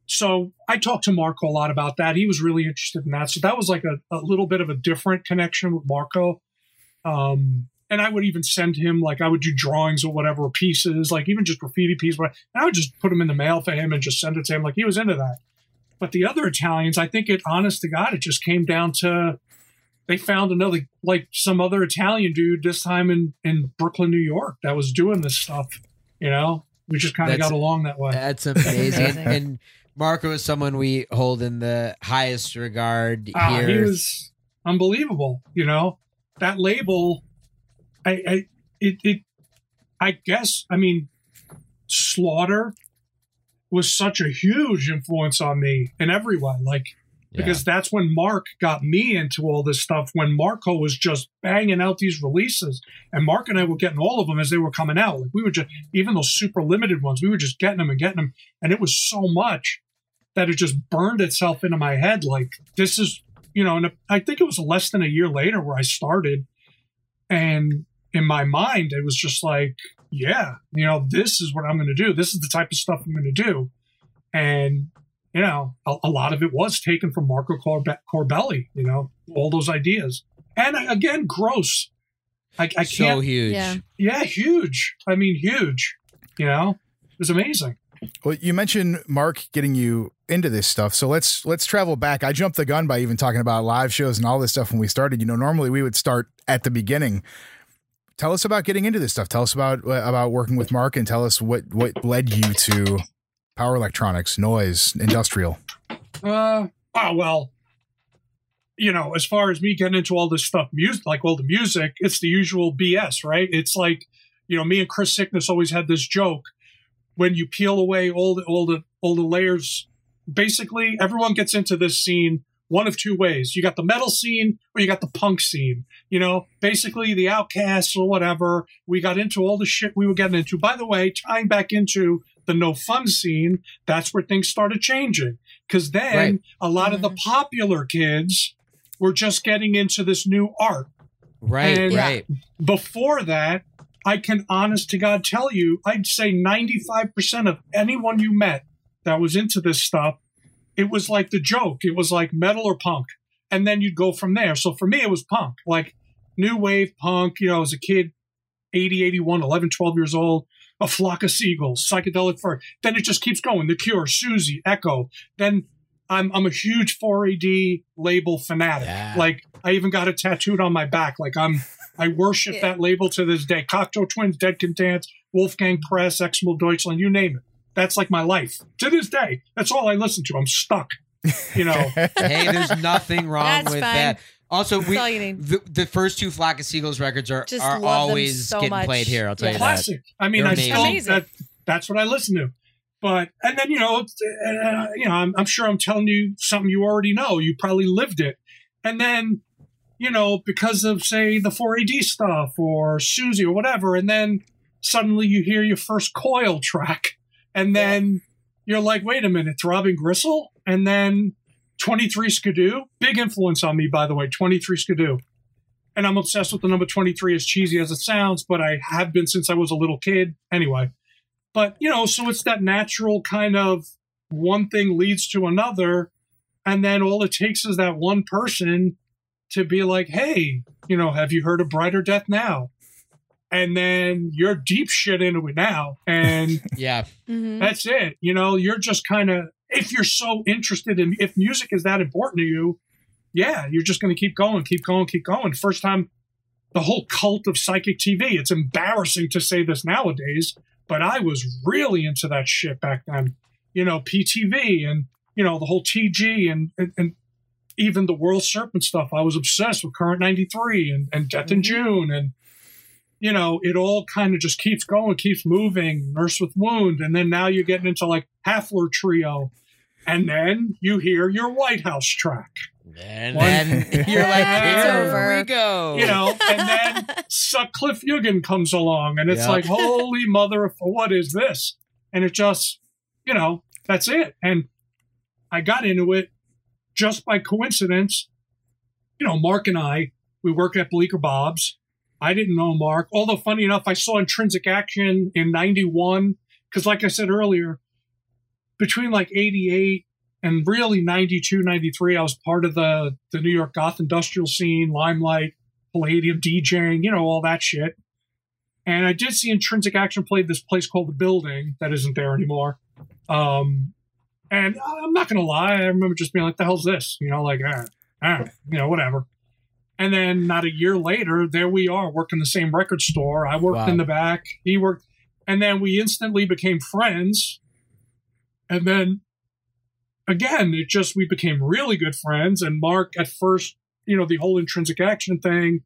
so I talked to Marco a lot about that. He was really interested in that. So that was like a, a little bit of a different connection with Marco. Um, and I would even send him, like, I would do drawings or whatever pieces, like even just graffiti pieces. And I would just put them in the mail for him and just send it to him. Like, he was into that. But the other Italians, I think it, honest to God, it just came down to they found another, like some other Italian dude, this time in, in Brooklyn, New York, that was doing this stuff. You know, we just kind of got along that way. That's amazing. Amazing. and Marco is someone we hold in the highest regard Ah, here. he was unbelievable. You know, that label, I, I, it, it, I guess, I mean, Slaughter was such a huge influence on me in every way. Like, Yeah. because that's when Mark got me into all this stuff. When Marco was just banging out these releases, and Mark and I were getting all of them as they were coming out. Like we were just even those super limited ones, we were just getting them and getting them, and it was so much that it just burned itself into my head. Like this is, you know, and I think it was less than a year later where I started, and in my mind it was just like, yeah, you know, this is what I'm going to do. This is the type of stuff I'm going to do, and you know, a, a lot of it was taken from Marco Corbe- Corbelli, you know, all those ideas. And again, gross. I, I can't. So huge. Yeah. yeah, huge. I mean, huge. You know, it was amazing. Well, you mentioned Mark getting you into this stuff, so let's let's travel back. I jumped the gun by even talking about live shows and all this stuff when we started. You know, normally we would start at the beginning. Tell us about getting into this stuff. Tell us about about working with Mark, and tell us what what led you to power electronics, noise, industrial. Uh, oh well. You know, as far as me getting into all this stuff, music, like all the music, it's the usual BS, right? It's like, you know, me and Chris Sickness always had this joke. When you peel away all the all the all the layers, basically everyone gets into this scene one of two ways. You got the metal scene or you got the punk scene. You know, basically the outcasts or whatever. We got into all the shit we were getting into. By the way, tying back into the no fun scene, that's where things started changing. Because then Right. a lot of the mm-hmm. popular kids were just getting into this new art. Right, And- right. Before that, I can honest to God tell you, I'd say 95% of anyone you met that was into this stuff, it was like the joke. It was like metal or punk. And then you'd go from there. So for me, it was punk, like new wave punk, you know, as a kid, 80, 81, 11, 12 years old, a flock of seagulls, psychedelic fur. Then it just keeps going. The Cure, Siouxsie, Echo. Then I'm, I'm a huge 4AD label fanatic. Yeah. Like I even got it tattooed on my back. Like I'm, I worship Yeah. that label to this day. Cocteau Twins, Dead Can Dance, Wolfgang Press, Xmal Deutschland, you name it. That's like my life to this day. That's all I listen to. I'm stuck. You know, hey, there's nothing wrong That's with fine. that. Also, we all the, the first two Flock of Seagulls records are, Just are always so getting much. played here. I'll tell Yeah. you that. classic. I mean, They're I still amazing. that that's what I listen to. But and then you know, uh, you know, I'm, I'm sure I'm telling you something you already know. You probably lived it, and then you know because of say the 4AD stuff or Siouxsie or whatever, and then suddenly you hear your first Coil track, and then you're like, wait a minute, Throbbing Gristle, and then 23 Skidoo, big influence on me by the way, 23 Skidoo. And I'm obsessed with the number 23 as cheesy as it sounds, but I have been since I was a little kid. Anyway, but you know, so it's that natural kind of one thing leads to another. And then all it takes is that one person to be like, hey, you know, have you heard of Brighter Death Now? And then you're deep shit into it now. And Yeah. Mhm. that's it. You know, you're just kind of, if you're so interested in, if music is that important to you, yeah, you're just going to keep going, keep going, keep going. First time, the whole cult of psychic TV, it's embarrassing to say this nowadays, but I was really into that shit back then. You know, PTV and, you know, the whole TG and, and, and even the World Serpent stuff. I was obsessed with Current 93 and, and Death in Mhm. June and, you know, it all kind of just keeps going, keeps moving. Nurse with Wound, and then now you're getting into like Hafler Trio, and then you hear your Whitehouse track, And One- then you're like, It's here over. we go. you know, and then Sutcliffe Jügend comes along, and it's Yep. like, holy mother, of what is this? And it just, you know, that's it. And I got into it just by coincidence. You know, Mark and I, we worked at Bleecker Bob's. I didn't know Mark, although funny enough, I saw Intrinsic Action in 91. Because, like I said earlier, between like 88 and really 92, 93, I was part of the, the New York goth industrial scene, Limelight, Palladium, DJing, you know, all that shit. And I did see Intrinsic Action play this place called The Building that isn't there anymore. Um, and I'm not going to lie, I remember just being like, the hell's this? You know, like, ah, ah, you know, whatever. And then not a year later, there we are working the same record store. I worked Wow. in the back, he worked, and then we instantly became friends. And then again, it just, we became really good friends. And Mark, at first, you know, the whole intrinsic action thing,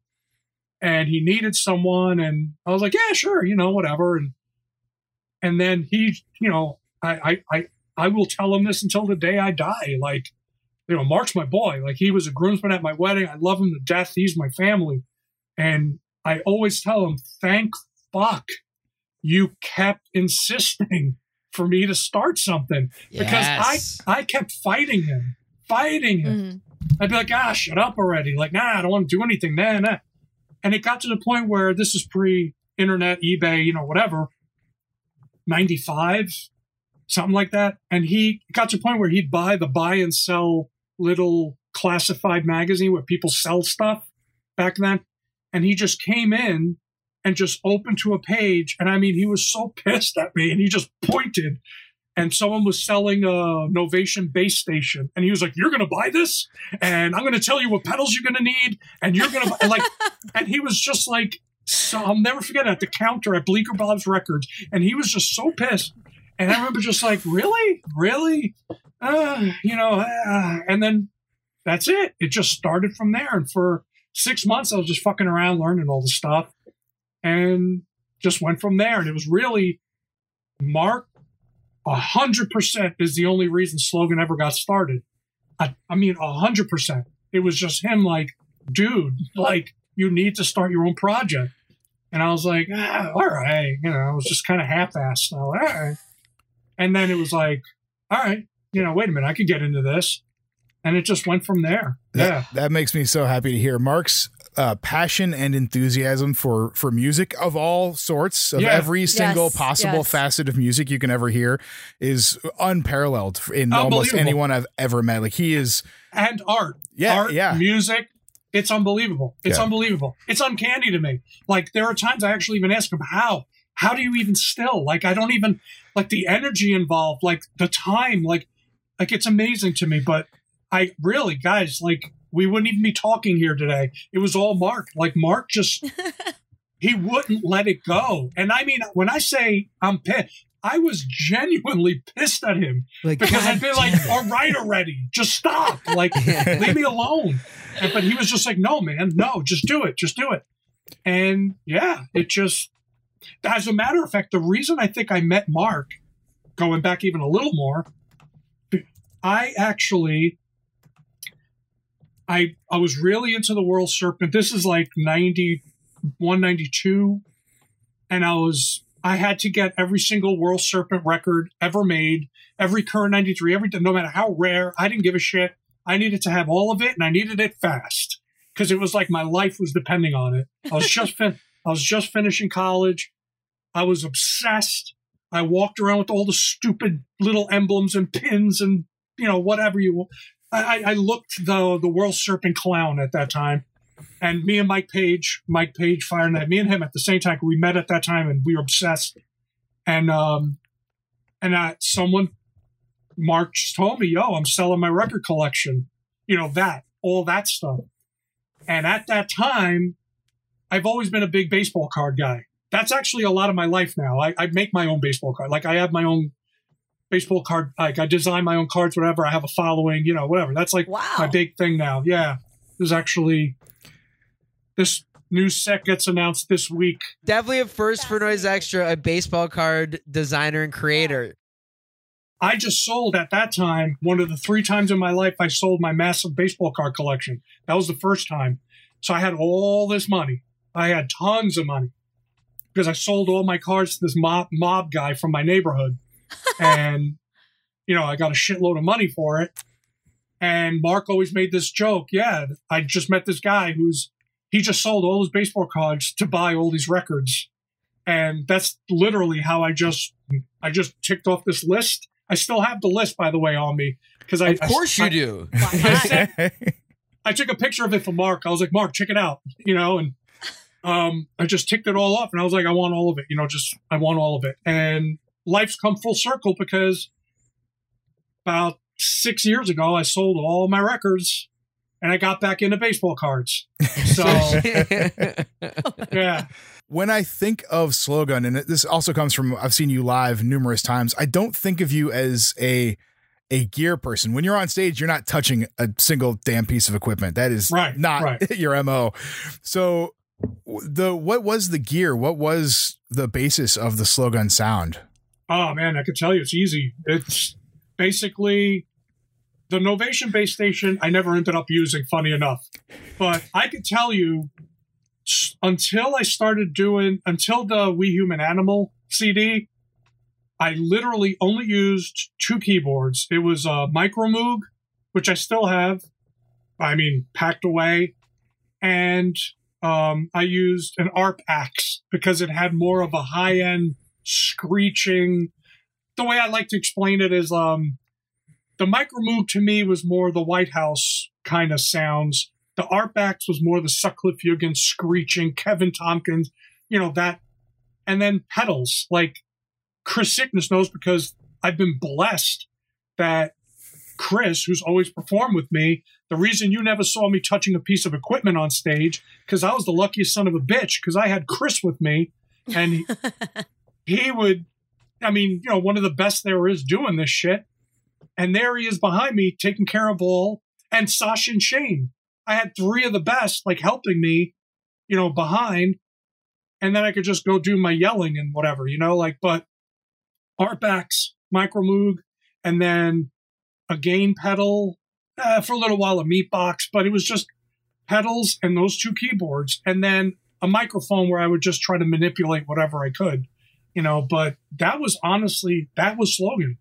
and he needed someone. And I was like, yeah, sure, you know, whatever. And, and then he, you know, I, I, I, I will tell him this until the day I die. Like, you know, Mark's my boy. Like he was a groomsman at my wedding. I love him to death. He's my family. And I always tell him, thank fuck you kept insisting for me to start something because I, I kept fighting him, fighting him. Mhm. I'd be like, ah, shut up already. Like, nah, I don't want to do anything. Nah, nah. And it got to the point where this is pre internet, eBay, you know, whatever, 95, something like that. And he got to the point where he'd buy the buy and sell little classified magazine where people sell stuff back then. and he just came in and just opened to a page. And I mean, he was so pissed at me and he just pointed and someone was selling a Novation Bass Station, and he was like, "You're going to buy this, and I'm going to tell you what pedals you're going to need, and you're going to like." and he was just like, "So I'll never forget at the counter at Bleecker Bob's Records," and he was just so pissed. And I remember just like, "Really, really, uh, you know?" Uh, and then that's it. It just started from there, and for six months, I was just fucking around learning all the stuff, and just went from there. And it was really Mark a hundred percent is the only reason slogan ever got started. I, I mean, a hundred percent. It was just him like, dude, like you need to start your own project. And I was like, ah, all right, you know, I was just kind of half-assed. So, all right. And then it was like, all right, you know, wait a minute, I could get into this. And it just went from there. That, yeah. that makes me so happy to hear. Mark's uh, passion and enthusiasm for for music of all sorts, of Yeah. every single Yes, possible yes. facet of music you can ever hear, is unparalleled in almost anyone I've ever met. Like he is, and art. Yeah, art, yeah. music. It's unbelievable. It's Yeah. unbelievable. It's uncanny to me. Like there are times I actually even ask him how. How do you even still? Like I don't even like the energy involved, like the time, like like it's amazing to me. But I really, guys, like we wouldn't even be talking here today. It was all Mark. Like Mark just he wouldn't let it go. And I mean, when I say I'm pissed, I was genuinely pissed at him Like, because God I'd be like, it. all right already, just stop. Like, leave me alone. And, but he was just like, no, man, no, just do it, just do it. And yeah, it just, as a matter of fact, the reason I think I met Mark, going back even a little more, I actually, I I was really into the World Serpent. This is like 91, 92. And I was, I had to get every single World Serpent record ever made, every current 93, every no matter how rare. I didn't give a shit. I needed to have all of it and I needed it fast because it was like my life was depending on it. I was just fin- I was just finishing college. I was obsessed. I walked around with all the stupid little emblems and pins and you know whatever you. I, I- I looked the the world serpent clown at that time, and me and Mike Page, Mike Page, Fire + Ice, me and him at the same time. We met at that time and we were obsessed. And um, and uh, someone, Mark told me, "Yo, I'm selling my record collection." You know that all that stuff. And at that time, I've always been a big baseball card guy. That's actually a lot of my life now. I, I make my own baseball card. Like I have my own baseball card. Like I design my own cards, whatever. I have a following, you know, whatever. That's like Wow. my big thing now. Yeah. There's actually this new set gets announced this week. Definitely a first for Noise Extra, a baseball card designer and creator. I just sold at that time one of the three times in my life I sold my massive baseball card collection. That was the first time. So I had all this money. I had tons of money because I sold all my cards to this mob, mob guy from my neighborhood. And, you know, I got a shitload of money for it. And Mark always made this joke. Yeah, I just met this guy who's, he just sold all his baseball cards to buy all these records. And that's literally how I just, I just ticked off this list. I still have the list, by the way, on me because I, Of course I, you do. Why not? I took a picture of it for Mark. I was like, Mark, check it out, you know, and um, I just ticked it all off, and I was like, I want all of it, you know, just I want all of it. And life's come full circle because about six years ago, I sold all my records, and I got back into baseball cards. So yeah, when I think of Slogan, and this also comes from I've seen you live numerous times, I don't think of you as a a gear person. When you're on stage, you're not touching a single damn piece of equipment. That is Right, not right. your MO. So the what was the gear? What was the basis of the Slogan sound? Oh man, I can tell you it's easy. It's basically the Novation Bass Station I never ended up using, funny enough. But I could tell you until I started doing until the We Human Animal CD, I literally only used two keyboards. It was a Micro Moog, which I still have. I mean, packed away. And um, I used an ARP Axxe because it had more of a high end screeching. The way I like to explain it is um, the Micro Moog to me was more the Whitehouse kind of sounds, The ARP Axxe was more the Sutcliffe Jügend screeching, Kevin Tomkins, you know, that. And then pedals, like Chris Sickness knows because I've been blessed that Chris, who's always performed with me, the reason you never saw me touching a piece of equipment on stage, because I was the luckiest son of a bitch, because I had Chris with me, and he, would, I mean, you know, one of the best there is doing this shit. And there he is behind me, taking care of all, and Sasha and Shane. I had three of the best, like helping me, you know, behind, and then I could just go do my yelling and whatever, you know, like, but ARP Axxe, Micro Moog, and then a gain pedal uh, for a little while, a meat box, but it was just pedals and those two keyboards, and then a microphone where I would just try to manipulate whatever I could, you know. But that was honestly that was slogan.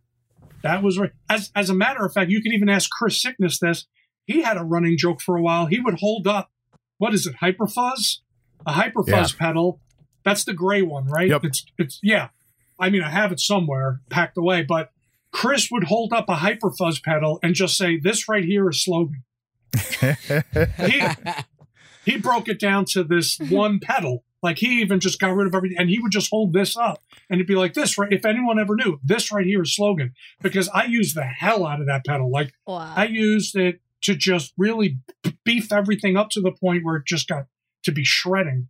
That was right. As as a matter of fact, you can even ask Chris Sickness this. He had a running joke for a while. He would hold up, what is it, Hyperfuzz, a Hyperfuzz Yeah. pedal. That's the gray one, right? Yep. It's it's yeah. I mean, I have it somewhere packed away, but Chris would hold up a Hyperfuzz pedal and just say, "This right here is slogan." he he broke it down to this one pedal. Like he even just got rid of everything, and he would just hold this up, and it'd be like this. Right? If anyone ever knew, this right here is slogan because I used the hell out of that pedal. Like Wow. I used it to just really beef everything up to the point where it just got to be shredding.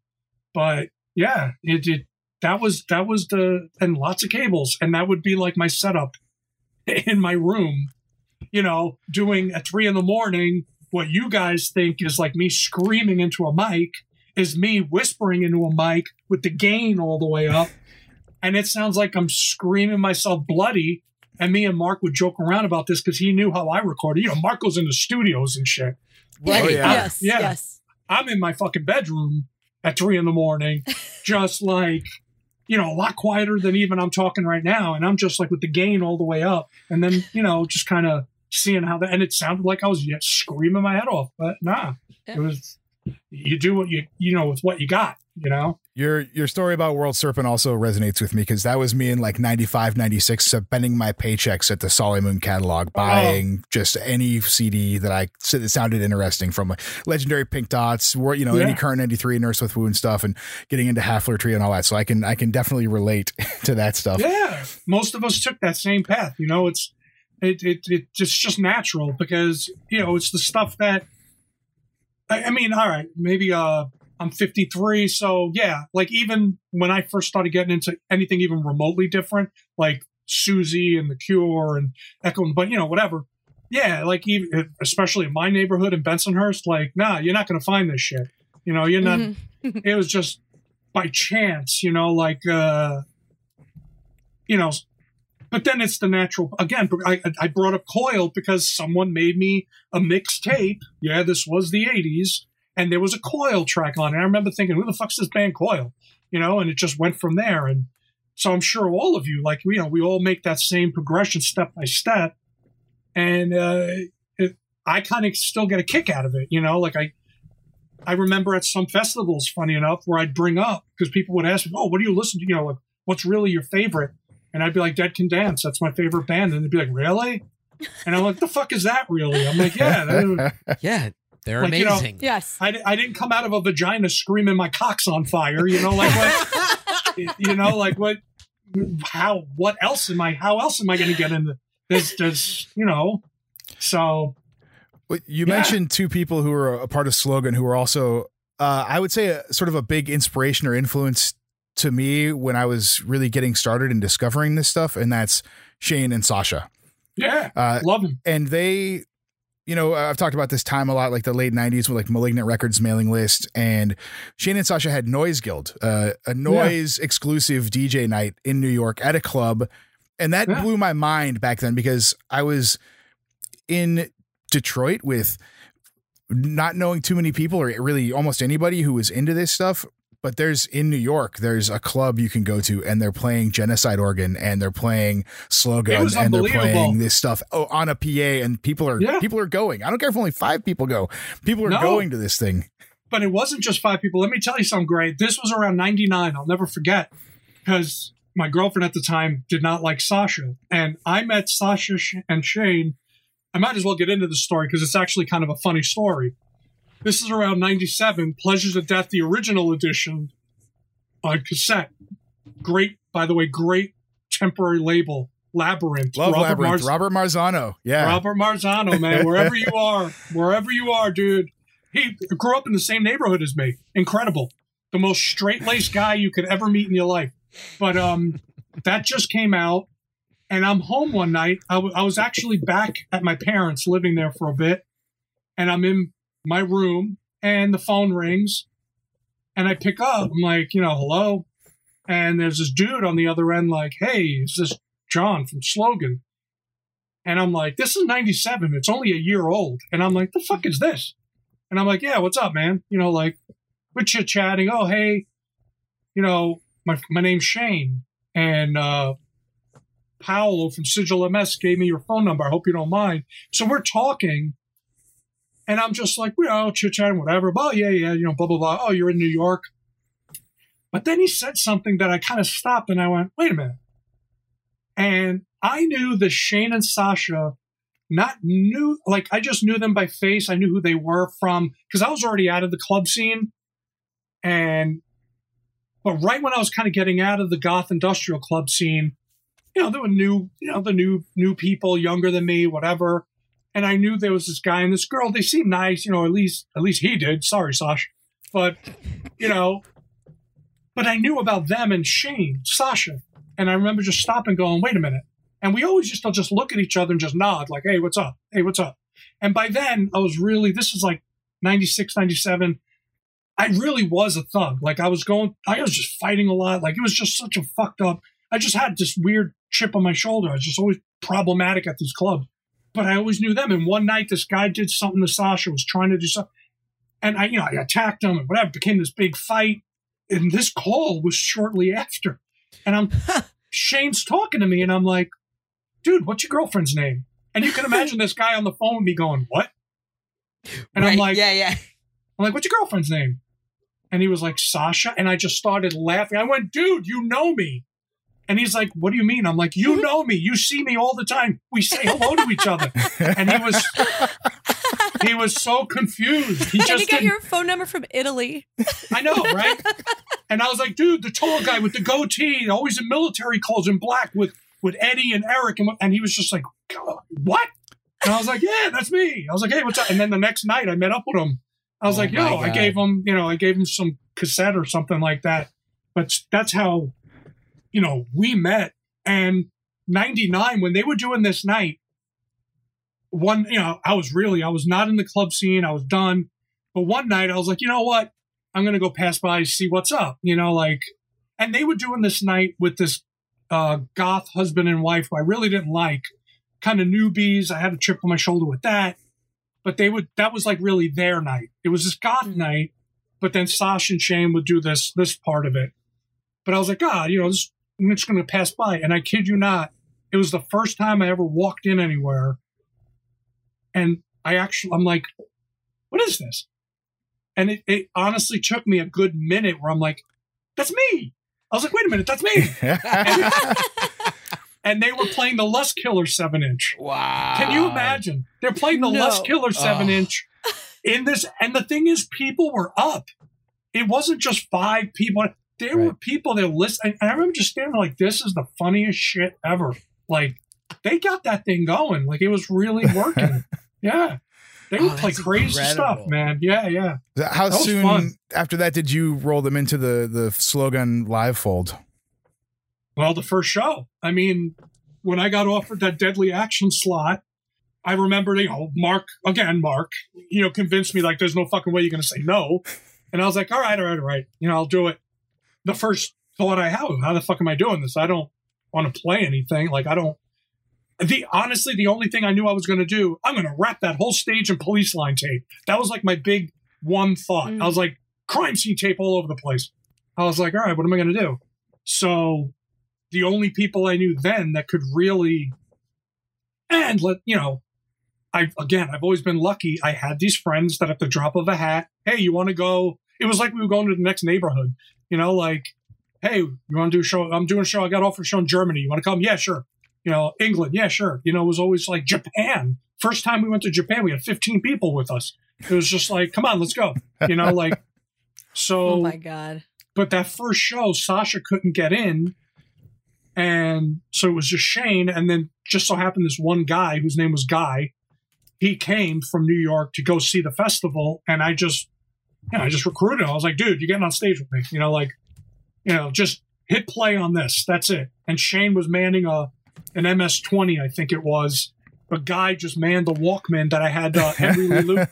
But yeah, it did. That was that was the and lots of cables, and that would be like my setup in my room. You know, doing at three in the morning what you guys think is like me screaming into a mic is me whispering into a mic with the gain all the way up, and it sounds like I'm screaming myself bloody. And me and Mark would joke around about this because he knew how I recorded. You know, Mark goes in the studios and shit. Right. Oh, yeah. Yes. Yeah. Yes. I'm in my fucking bedroom at three in the morning, just like, you know, a lot quieter than even I'm talking right now. And I'm just like with the gain all the way up. And then, you know, just kind of seeing how that, and it sounded like I was yet screaming my head off, but nah, Yeah. it was, you do what you, you know, with what you got, you know? Your your story about World Serpent also resonates with me because that was me in like 95, 96, spending my paychecks at the Soleilmoon catalog, oh. buying just any CD that I that sounded interesting from like Legendary Pink Dots, or you know any current 93 Nurse with Wound stuff, and getting into Hafler Trio and all that. So I can I can definitely relate to that stuff. Yeah, most of us took that same path. You know, it's it it, it it's just natural because you know it's the stuff that. I, I mean, all right, maybe uh, I'm 53, so yeah, like even when I first started getting into anything even remotely different, like Siouxsie and The Cure and Echo, but you know whatever. Yeah, like even especially in my neighborhood in Bensonhurst, like nah, you're not gonna find this shit. You know, you're not Mhm. it was just by chance, you know, like uh you know, but then it's the natural again, I I brought up Coil because someone made me a mixtape. Yeah, this was the 80s and there was a Coil track on it. I remember thinking, who the fuck's this band Coil? You know, and it just went from there and so I'm sure all of you like you know, we all make that same progression step by step and uh it, I kind of still get a kick out of it, you know, like I I remember at some festivals, funny enough, where I'd bring up because people would ask me, "Oh, what do you listen to? You know, like what's really your favorite?" And I'd be like, "Dead Can Dance. That's my favorite band." And they'd be like, "Really?" And I'm like, "The fuck is that really?" I'm like, "Yeah, that- Yeah, they're Like, you know- amazing. Yes. I, I didn't come out of a vagina screaming my cock's on fire. You know, like what? you know, like what? How? What else am I? How else am I going to get into this? This, you know. So Well, You Yeah. mentioned two people who were a part of Slogan who were also, uh, I would say, a, sort of a big inspiration or influence to me when I was really getting started and discovering this stuff, and that's Shane and Sasha. yeah, Uh, love them. and they, you know, I've talked about this time a lot, like the late '90s with like Malignant Records mailing list, and Shane and Sasha had Noise Guild, uh, a noise exclusive DJ night in New York at a club, and that Yeah. blew my mind back then because I was in Detroit with not knowing too many people or really almost anybody who was into this stuff. But there's in New York, there's a club you can go to, and they're playing Genocide Organ, and they're playing Slogan, and they're playing this stuff oh, on a PA, and people are Yeah. people are going. I don't care if only five people go. People are No. going to this thing. but it wasn't just five people. Let me tell you something great. This was around 99. I'll never forget because my girlfriend at the time did not like Sasha. And I met Sasha and Shane. I might as well get into the story because it's actually kind of a funny story. This is around 97. Pleasures of Death, the original edition on cassette. Great, by the way, great temporary label. Labyrinth. Love Robert Labyrinth. Marz- Robert Marzano. Yeah. Robert Marzano, man, wherever you are, wherever you are, dude. He grew up in the same neighborhood as me. Incredible. The most straight laced guy you could ever meet in your life. But um, that just came out, and I'm home one night. I, w- I was actually back at my parents' living there for a bit, and I'm in my room, and the phone rings, and I pick up. I'm like, you know, hello. And there's this dude on the other end, like, hey, is this John from Slogan? And I'm like, this is 97. It's only a year old. And I'm like, the fuck is this? And I'm like, yeah, what's up, man? You know, like, we're chit chatting. Oh, hey, you know, my, my name's Shane. And uh, Paolo from Sigillum S gave me your phone number. I hope you don't mind. So we're talking. And I'm just like, you know, chit chatting, whatever. Oh, yeah, yeah, you know, blah, blah, blah. Oh, you're in New York. But then he said something that I kind of stopped and I went, wait a minute. And I knew that Shane and Sasha not knew, like, I just knew them by face. I knew who they were from, because I was already out of the club scene. And, but right when I was kind of getting out of the goth industrial club scene, you know, there were new, you know, the new, new people younger than me, whatever. And I knew there was this guy and this girl. They seemed nice, you know, at least, at least he did. Sorry, Sasha. But, you know, but I knew about them and Shane, Sasha. And I remember just stopping going, wait a minute. And we always just just look at each other and just nod, like, hey, what's up? Hey, what's up? And by then, I was really, this is like 96, 97. I really was a thug. Like, I was going, I was just fighting a lot. Like, it was just such a fucked up, I just had this weird chip on my shoulder. I was just always problematic at these clubs. But I always knew them. And one night, this guy did something to Sasha, was trying to do something. And I, you know, I attacked him and whatever, became this big fight. And this call was shortly after. And I'm, Shane's talking to me, and I'm like, dude, what's your girlfriend's name? And you can imagine this guy on the phone with me going, what? And I'm like, yeah, yeah. I'm like, what's your girlfriend's name? And he was like, Sasha. And I just started laughing. I went, dude, you know me. And he's like, what do you mean? I'm like, you know me. You see me all the time. We say hello to each other. And he was, he was so confused. He and you just got your phone number from Italy. I know, right? And I was like, dude, the tall guy with the goatee, always in military clothes in black with, with Eddie and Eric. And, and he was just like, what? And I was like, yeah, that's me. I was like, hey, what's up? And then the next night I met up with him. I was Oh like, my yo, I gave him, you know, I gave him some cassette or something like that. But that's how, you know, we met. And 99, when they were doing this night, one, you know, I was really, I was not in the club scene. I was done. But one night I was like, you know what? I'm going to go pass by, see what's up, you know, like, and they were doing this night with this uh, goth husband and wife who I really didn't like, kind of newbies. I had a chip on my shoulder with that. But they would, that was like really their night. It was this goth night, but then Sasha and Shane would do this, this part of it. But I was like, God, you know, this, I'm just going to pass by. And I kid you not, it was the first time I ever walked in anywhere. And I actually, I'm like, what is this? And it, it honestly took me a good minute where I'm like, that's me. I was like, wait a minute, that's me. and they were playing the Lust Killer 7 inch. Wow. Can you imagine? They're playing the No. Lust Killer 7 Oh. inch in this. And the thing is, people were up. It wasn't just five people. There were people that listening. And I remember just standing like, this is the funniest shit ever. Like, they got that thing going. Like, it was really working. yeah. They Oh, would play that's crazy stuff, man. Yeah, yeah. How That soon fun. after that did you roll them into the the slogan live fold? Well, the first show. I mean, when I got offered that deadly action slot, I remember, you know, Mark, again, Mark, you know, convinced me like there's no fucking way you're going to say no. And I was like, all right, all right, all right. You know, I'll do it. The first thought I have how the fuck am I doing this? I don't want to play anything. Like, I don't. The honestly, the only thing I knew I was going to do, I'm going to wrap that whole stage in police line tape. That was like my big one thought. Mm. I was like, crime scene tape all over the place. I was like, all right, what am I going to do? So the only people I knew then that could really and let you know, I again I've always been lucky. I had these friends that at the drop of a hat, hey, you want to go? It was like we were going to the next neighborhood, you know, like, hey, you want to do a show? I'm doing a show. I got offered a show in Germany. You want to come? Yeah, sure. You know, England, yeah, sure. You know, it was always like Japan. First time we went to Japan, we had 15 people with us. It was just like, come on, let's go. You know, like oh so Oh my god. but that first show, Sasha couldn't get in. And so it was just Shane. And then just so happened this one guy whose name was Guy, he came from New York to go see the festival. And I just, you know, I just recruited him. I was like, dude, you're getting on stage with me. You know, like, you know, just hit play on this. That's it. And Shane was manning a an MS 20, I think it was. A guy just manned the Walkman that I had uh, Henry Lee Luke.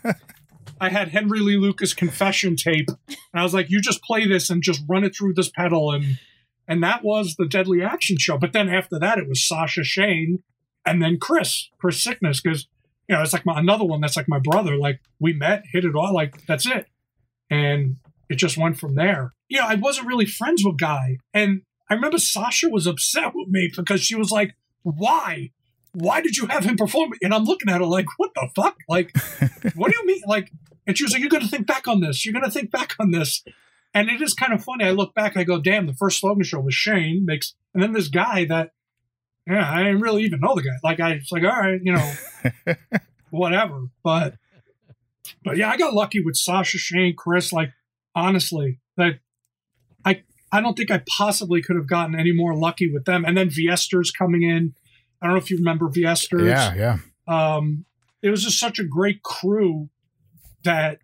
I had Henry Lee Lucas confession tape, and I was like, "You just play this and just run it through this pedal," and and that was the Deadly Action Show. But then after that, it was Sasha Shane, and then Chris, Chris Sickness, because you know it's like my, another one that's like my brother. Like we met, hit it all, like that's it, and it just went from there. You know, I wasn't really friends with Guy, and I remember Sasha was upset with me because she was like, "Why?" Why did you have him perform? And I'm looking at her like, what the fuck? Like, what do you mean? Like, and she was like, You're going to think back on this. You're going to think back on this. And it is kind of funny. I look back, I go, Damn, the first slogan show was Shane. Makes, and then this guy that, yeah, I didn't really even know the guy. Like, I was like, All right, you know, whatever. But, but yeah, I got lucky with Sasha, Shane, Chris. Like, honestly, that I, I don't think I possibly could have gotten any more lucky with them. And then Viester's coming in. I don't know if you remember Viester's yeah, yeah. um, it was just such a great crew that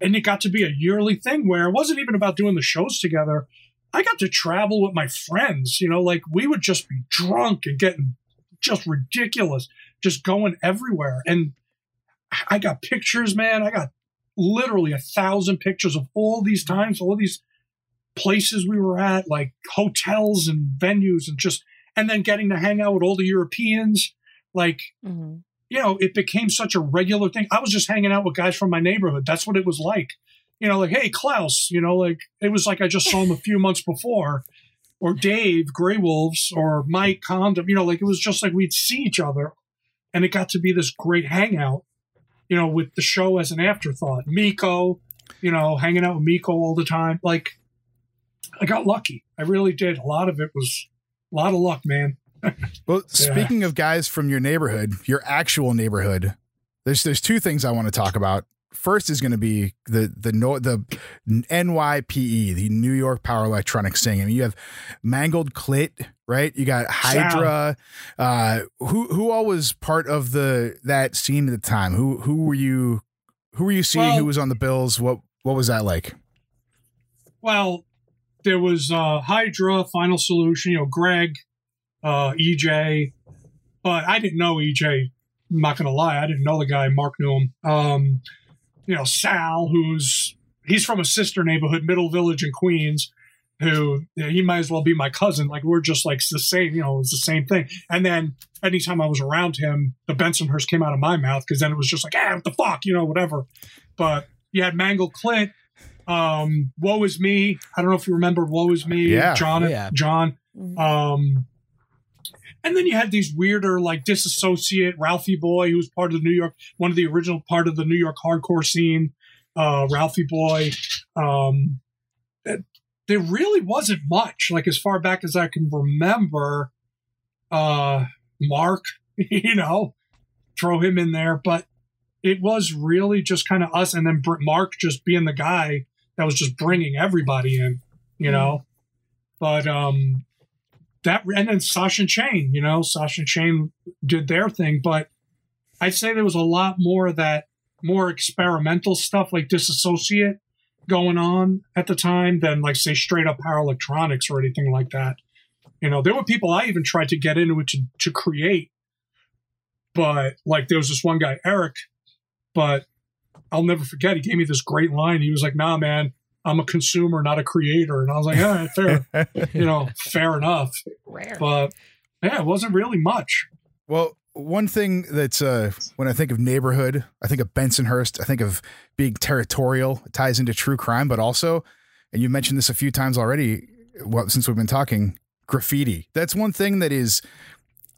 and it got to be a yearly thing where it wasn't even about doing the shows together i got to travel with my friends you know like we would just be drunk and getting just ridiculous just going everywhere and i got pictures man i got literally a thousand pictures of all these times all these places we were at like hotels and venues and just and then getting to hang out with all the europeans like Mhm. you know, it became such a regular thing. I was just hanging out with guys from my neighborhood. That's what it was like. You know, like, hey, Klaus, you know, like it was like I just saw him a few months before, or Dave, Grey Wolves, or Mike Condom, you know, like it was just like we'd see each other. And it got to be this great hangout, you know, with the show as an afterthought. Miko, you know, hanging out with Miko all the time. Like, I got lucky. I really did. A lot of it was a lot of luck, man. Well, speaking of guys from your neighborhood, your actual neighborhood, there's there's two things I want to talk about. First is going to be the the the NYPE, the New York Power Electronics thing. I mean, you have Mangled Clit, right? You got Hydra. Uh, who who all was part of the that scene at the time? Who who were you? Who were you seeing? Well- who was on the bills? What what was that like? Well, there was uh, Hydra, Final Solution, you know, Greg, uh, EJ, but I didn't know EJ. I'm not gonna lie, I didn't know the guy. Mark knew him. Um, you know, Sal, who's he's from a sister neighborhood, Middle Village in Queens. Who you know, he might as well be my cousin. Like we're just like the same, you know, it's the same thing. And then anytime I was around him, the Bensonhurst came out of my mouth because then it was just like, ah, what the fuck, you know, whatever. But you had Mangled Clit, um, Woe is Me. I don't know if you remember Woe is Me, Yeah. John. Oh, yeah. John. Mhm. Um, and then you had these weirder, like disassociate Ralphie Boy, who was part of the New York, one of the original part of the New York hardcore scene. Uh, Ralphie Boy. Um, it- there really wasn't much, like as far back as I can remember. Uh, Mark, you know, throw him in there, but it was really just kind of us, and then Mark just being the guy that was just bringing everybody in, you know. But um, that and then Sasha and Shane, you know, Sasha and Shane did their thing, but I'd say there was a lot more of that more experimental stuff like disassociate going on at the time than like say straight up power electronics or anything like that. You know, there were people I even tried to get into it to, to create, but like there was this one guy, Eric, but I'll never forget. He gave me this great line. He was like, "Nah, man, I'm a consumer, not a creator," and I was like, "All right, fair, you know, fair enough." Rare. But yeah, it wasn't really much. Well, one thing that's uh, when I think of neighborhood, I think of Bensonhurst. I think of being territorial. It ties into true crime, but also, and you mentioned this a few times already. Well, since we've been talking, graffiti. That's one thing that is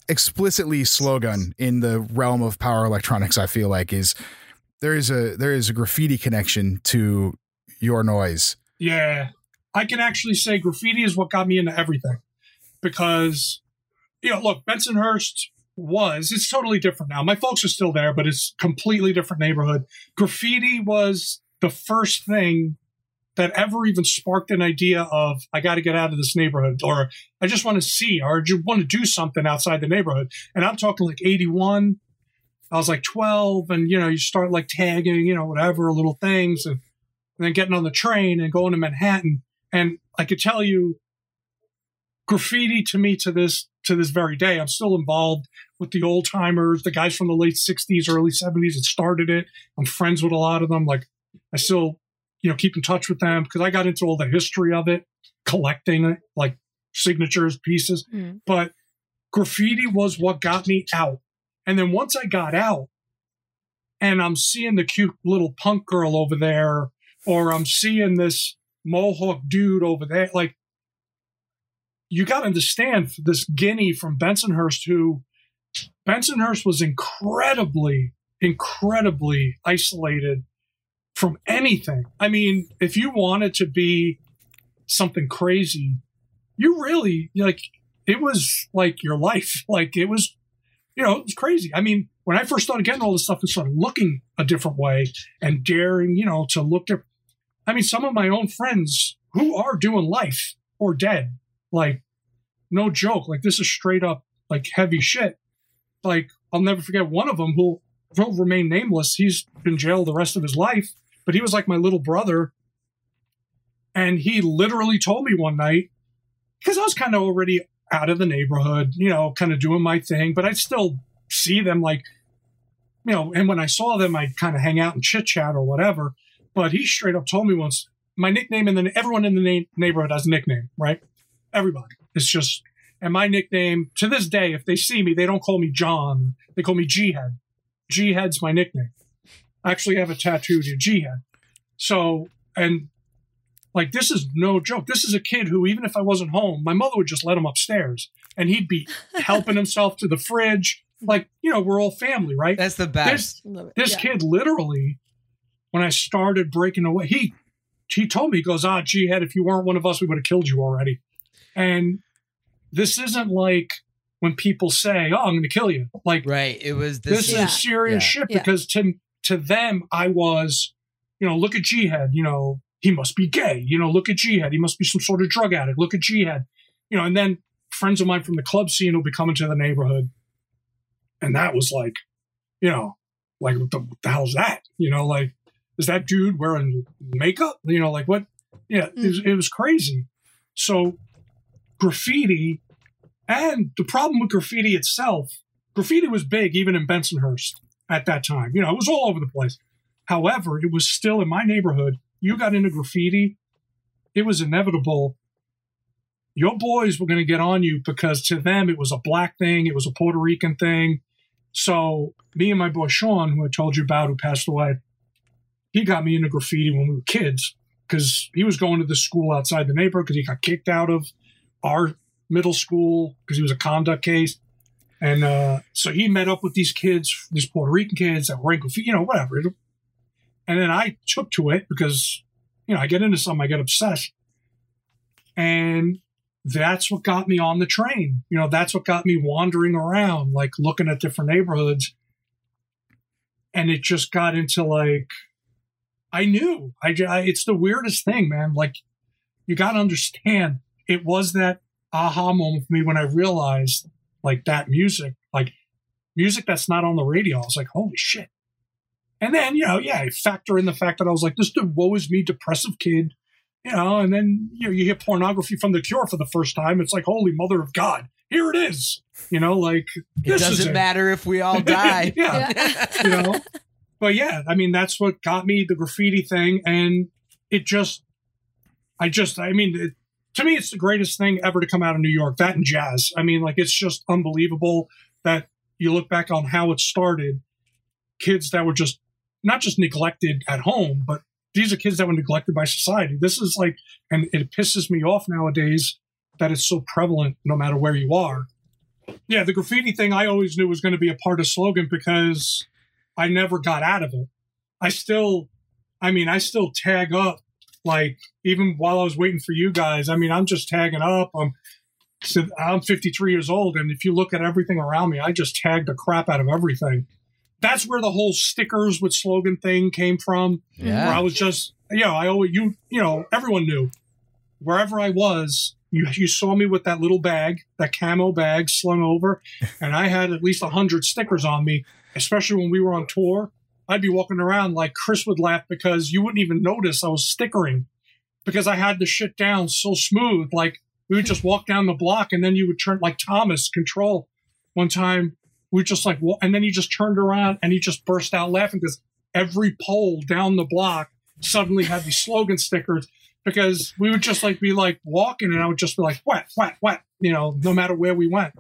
explicitly slogan in the realm of power electronics. I feel like is there is a there is a graffiti connection to your noise. Yeah, I can actually say graffiti is what got me into everything because, you know, look, Bensonhurst, was. It's totally different now. My folks are still there, but it's completely different neighborhood. Graffiti was the first thing that ever even sparked an idea of I got to get out of this neighborhood, or I just want to see, or just want to do something outside the neighborhood. And I'm talking like 81. I was like 12, and you know, you start like tagging, you know, whatever little things, and, and then getting on the train and going to Manhattan. And I could tell you, graffiti to me to this to this very day, I'm still involved with the old timers, the guys from the late 60s, early 70s that started it. I'm friends with a lot of them. Like I still, you know, keep in touch with them because I got into all the history of it, collecting it, like signatures, pieces. Mm. But graffiti was what got me out. And then once I got out and I'm seeing the cute little punk girl over there, or I'm seeing this mohawk dude over there, like you got to understand this guinea from Bensonhurst who Bensonhurst was incredibly, incredibly isolated from anything. I mean, if you wanted to be something crazy, you really like it was like your life. Like it was, you know, it was crazy. I mean, when I first started getting all this stuff and started looking a different way and daring, you know, to look at, I mean, some of my own friends who are doing life or dead, like, no joke, like this is straight up like heavy shit. Like, I'll never forget one of them who will remain nameless. He's been jailed the rest of his life, but he was like my little brother. And he literally told me one night, because I was kind of already out of the neighborhood, you know, kind of doing my thing, but I'd still see them like, you know, and when I saw them, I'd kind of hang out and chit chat or whatever. But he straight up told me once, my nickname, and then everyone in the na- neighborhood has a nickname, right? Everybody. It's just, and my nickname to this day, if they see me, they don't call me John. They call me G Head. G Head's my nickname. I actually have a tattoo to G Head. So, and like, this is no joke. This is a kid who, even if I wasn't home, my mother would just let him upstairs and he'd be helping himself to the fridge. Like, you know, we're all family, right? That's the best. Love it. This Yeah. kid literally, when I started breaking away, he he told me, he goes, ah, G head, if you weren't one of us, we would have killed you already. And this isn't like when people say, Oh, I'm gonna kill you. Like Right. It was this this. Yeah. is serious Yeah. shit Yeah. because to to them I was, you know, look at G head, you know, he must be gay. You know, look at G head, he must be some sort of drug addict. Look at G head. You know, and then friends of mine from the club scene will be coming to the neighborhood. And that was like, you know, like what the, what the hell's that? You know, like is that dude wearing makeup? You know, like what? Yeah, it, was, mm. it was crazy. So graffiti, and the problem with graffiti itself, graffiti was big even in Bensonhurst at that time. You know, it was all over the place. However, it was still in my neighborhood. You got into graffiti, it was inevitable. Your boys were going to get on you because to them it was a black thing, it was a Puerto Rican thing. So me and my boy Sean, who I told you about, who passed away, he got me into graffiti when we were kids because he was going to the school outside the neighborhood because he got kicked out of our middle school because he was a conduct case. And uh, so he met up with these kids, these Puerto Rican kids that were in you know, whatever. And then I took to it because, you know, I get into something, I get obsessed. And that's what got me on the train. You know, that's what got me wandering around, like looking at different neighborhoods. And it just got into like, I knew. I, I it's the weirdest thing, man. Like, you got to understand, it was that aha moment for me when I realized, like, that music, like, music that's not on the radio. I was like, holy shit. And then, you know, yeah, I factor in the fact that I was like, this the woe is me depressive kid, you know, and then, you know, you hear pornography from The Cure for the first time. It's like, holy mother of God, here it is. You know, like, It this is doesn't it. matter if we all die. Yeah. you know but yeah i mean that's what got me the graffiti thing and it just i just i mean it, to me it's the greatest thing ever to come out of new york. That and jazz. I mean like it's just unbelievable that you look back on how it started. Kids that were just not just neglected at home but these are kids that were neglected by society. This is like and it pisses me off nowadays that it's so prevalent no matter where you are. Yeah, the graffiti thing I always knew was going to be a part of slogan because I never got out of it. I still, I mean, I still tag up like even while I was waiting for you guys. I mean, I'm just tagging up. Um, I'm 'cause I'm 53 years old, and if you look at everything around me, I just tagged the crap out of everything. That's where the whole stickers with slogan thing came from. Where I was just, you know, I always, you, you know, everyone knew wherever I was, you, you saw me with that little bag, that camo bag slung over, and I had at least a hundred stickers on me, especially when we were on tour. I'd be walking around like Chris would laugh because you wouldn't even notice I was stickering because I had the shit down so smooth. Like we would just walk down the block and then you would turn like Thomas control one time. We just like, and then he just turned around and he just burst out laughing because every pole down the block suddenly had these slogan stickers because we would just like be like walking and I would just be like, wet, wet, wet, you know, no matter where we went.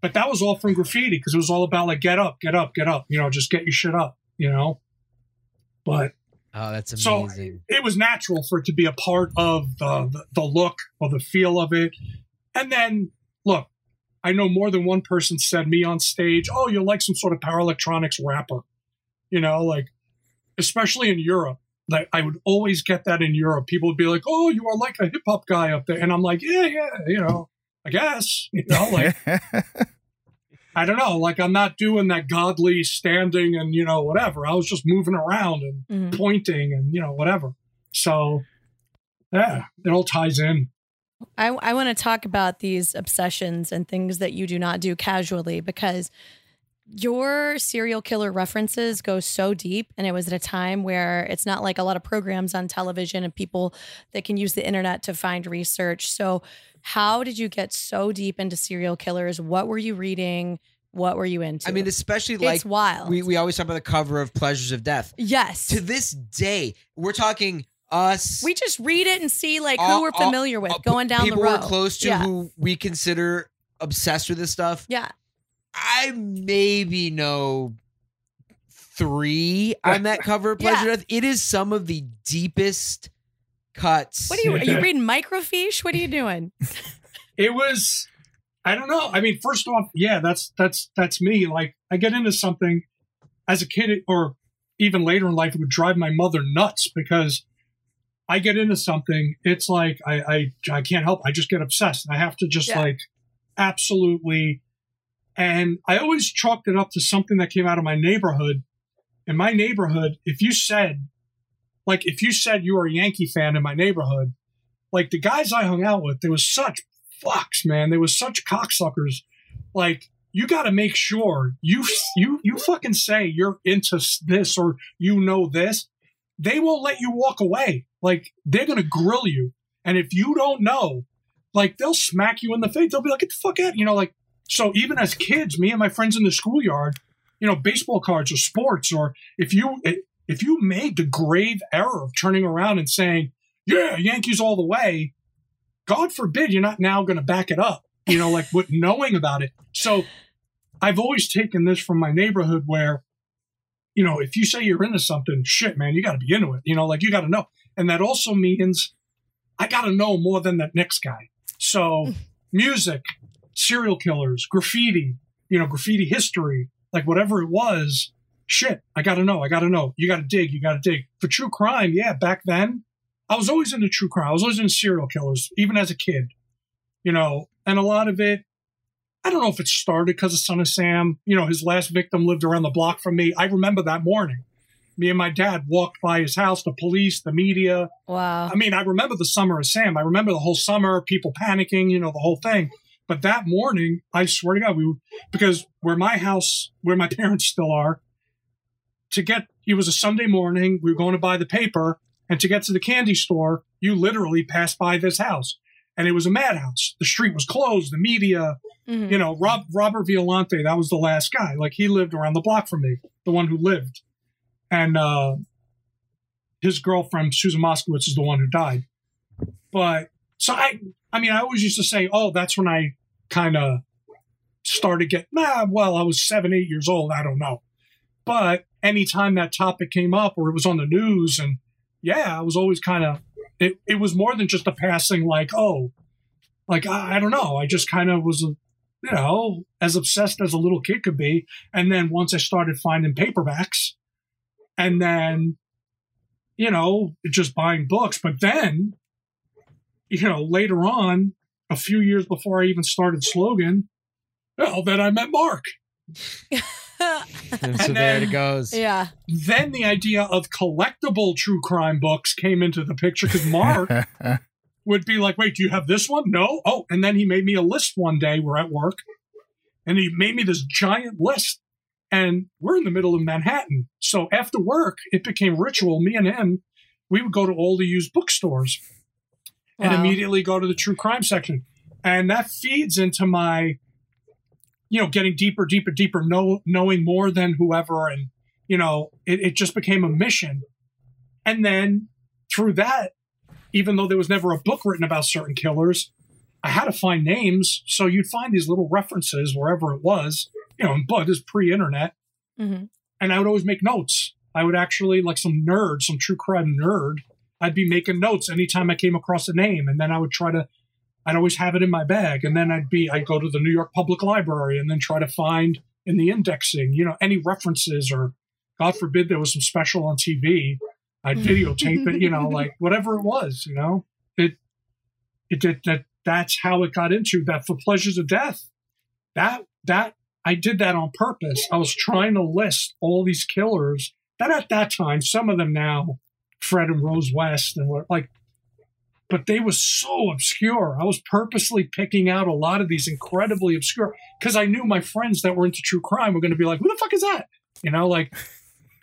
But that was all from graffiti because it was all about like, get up, get up, get up, you know, just get your shit up, you know? But Oh, that's amazing. So- it was natural for it to be a part of the, the, the look or the feel of it. And then, look, I know more than one person said me on stage, oh, you're like some sort of power electronics rapper. You know, like, especially in Europe. Like, I would always get that in Europe. People would be like, oh, you are like a hip hop guy up there. And I'm like, yeah, yeah, you know, I guess. You know, like, I don't know. Like, I'm not doing that godly standing and, you know, whatever. I was just moving around and Mhm. pointing and you know whatever. So yeah, it all ties in. I, I want to talk about these obsessions and things that you do not do casually because your serial killer references go so deep. And it was at a time where it's not like a lot of programs on television and people that can use the internet to find research. So, how did you get so deep into serial killers? What were you reading? What were you into? I mean, especially like it's wild. we, we always talk about the cover of Pleasures of Death. yes. To this day, we're talking us. we just read it and see like who we're all- familiar with uh, going down the people road. we're close to Yeah. who we consider obsessed with this stuff. yeah. I maybe know three on that cover of Pleasure Yeah. Death. It is some of the deepest cuts. What are you? Are you reading microfiche? What are you doing? It was I don't know. I mean, first off, yeah, that's that's that's me. Like I get into something as a kid or even later in life, it would drive my mother nuts because I get into something. It's like I I, I can't help. I just get obsessed. I have to just Yeah. like absolutely. And I always chalked it up to something that came out of my neighborhood. In my neighborhood, if you said, like, if you said you were a Yankee fan in my neighborhood, like the guys I hung out with, they was such fucks, man. They was such cocksuckers. Like, you got to make sure you you you fucking say you're into this or you know this. They won't let you walk away. Like they're gonna grill you, and if you don't know, like they'll smack you in the face. They'll be like, "Get the fuck out!" You know, like so. Even as kids, me and my friends in the schoolyard, you know, baseball cards or sports, or if you if you made the grave error of turning around and saying, "Yeah, Yankees all the way," God forbid you're not now going to back it up. You know, like with knowing about it. So I've always taken this from my neighborhood where, you know, if you say you're into something, shit, man, you got to be into it. You know, like you got to know. And that also means I got to know more than that next guy. So mm. music, serial killers, graffiti, you know, graffiti history, like whatever it was, shit, I got to know. I got to know. You got to dig. You got to dig. For true crime, yeah, back then, I was always into true crime. I was always into serial killers, even as a kid, you know, and a lot of it, I don't know if it started because of Son of Sam. You know, his last victim lived around the block from me. I remember that morning. Me and my dad walked by his house, the police, the media. Wow. I mean, I remember the summer of Sam. I remember the whole summer, people panicking, you know, the whole thing. But that morning, I swear to God, we because where my house, where my parents still are, to get it was a Sunday morning. We were going to buy the paper, and to get to the candy store, you literally passed by this house, and it was a madhouse. The street was closed. The media, Mhm. you know, Rob Robert Violante, that was the last guy. Like he lived around the block from me, the one who lived, and uh, his girlfriend Susan Moskowitz is the one who died. But so I, I mean, I always used to say, oh, that's when I kind of started getting, well, I was seven, eight years old. I don't know, but anytime that topic came up or it was on the news, and yeah, I was always kind of. It, it was more than just a passing like oh like I, I don't know i just kind of was uh, you know as obsessed as a little kid could be and then once i started finding paperbacks and then you know just buying books but then you know later on a few years before I even started Slogan, well, then I met Mark. And so And there then- it goes. yeah. Then the idea of collectible true crime books came into the picture because Mark would be like, wait, do you have this one? No. Oh, and then he made me a list one day. We're at work and he made me this giant list. And we're in the middle of Manhattan. So after work, it became ritual. Me and him, we would go to all the used bookstores and Wow. immediately go to the true crime section. And that feeds into my, you know, getting deeper, deeper, deeper, know, knowing more than whoever. And, you know, it, it just became a mission. And then through that, even though there was never a book written about certain killers, I had to find names. So you'd find these little references wherever it was, you know, and but this pre-internet. Mhm. And I would always make notes. I would actually, like some nerd, some true crime nerd, I'd be making notes anytime I came across a name. And then I would try to, I'd always have it in my bag. And then I'd be, I'd go to the New York Public Library and then try to find in the indexing, you know, any references or God forbid there was some special on TV. I'd videotape it, you know, like whatever it was, you know, it, it did that. That's how it got into that for pleasures of death. That, that I did that on purpose. I was trying to list all these killers that at that time, some of them now, Fred and Rose West and what like, but they was so obscure. I was purposely picking out a lot of these incredibly obscure because I knew my friends that were into true crime were going to be like, "Who the fuck is that?" You know, like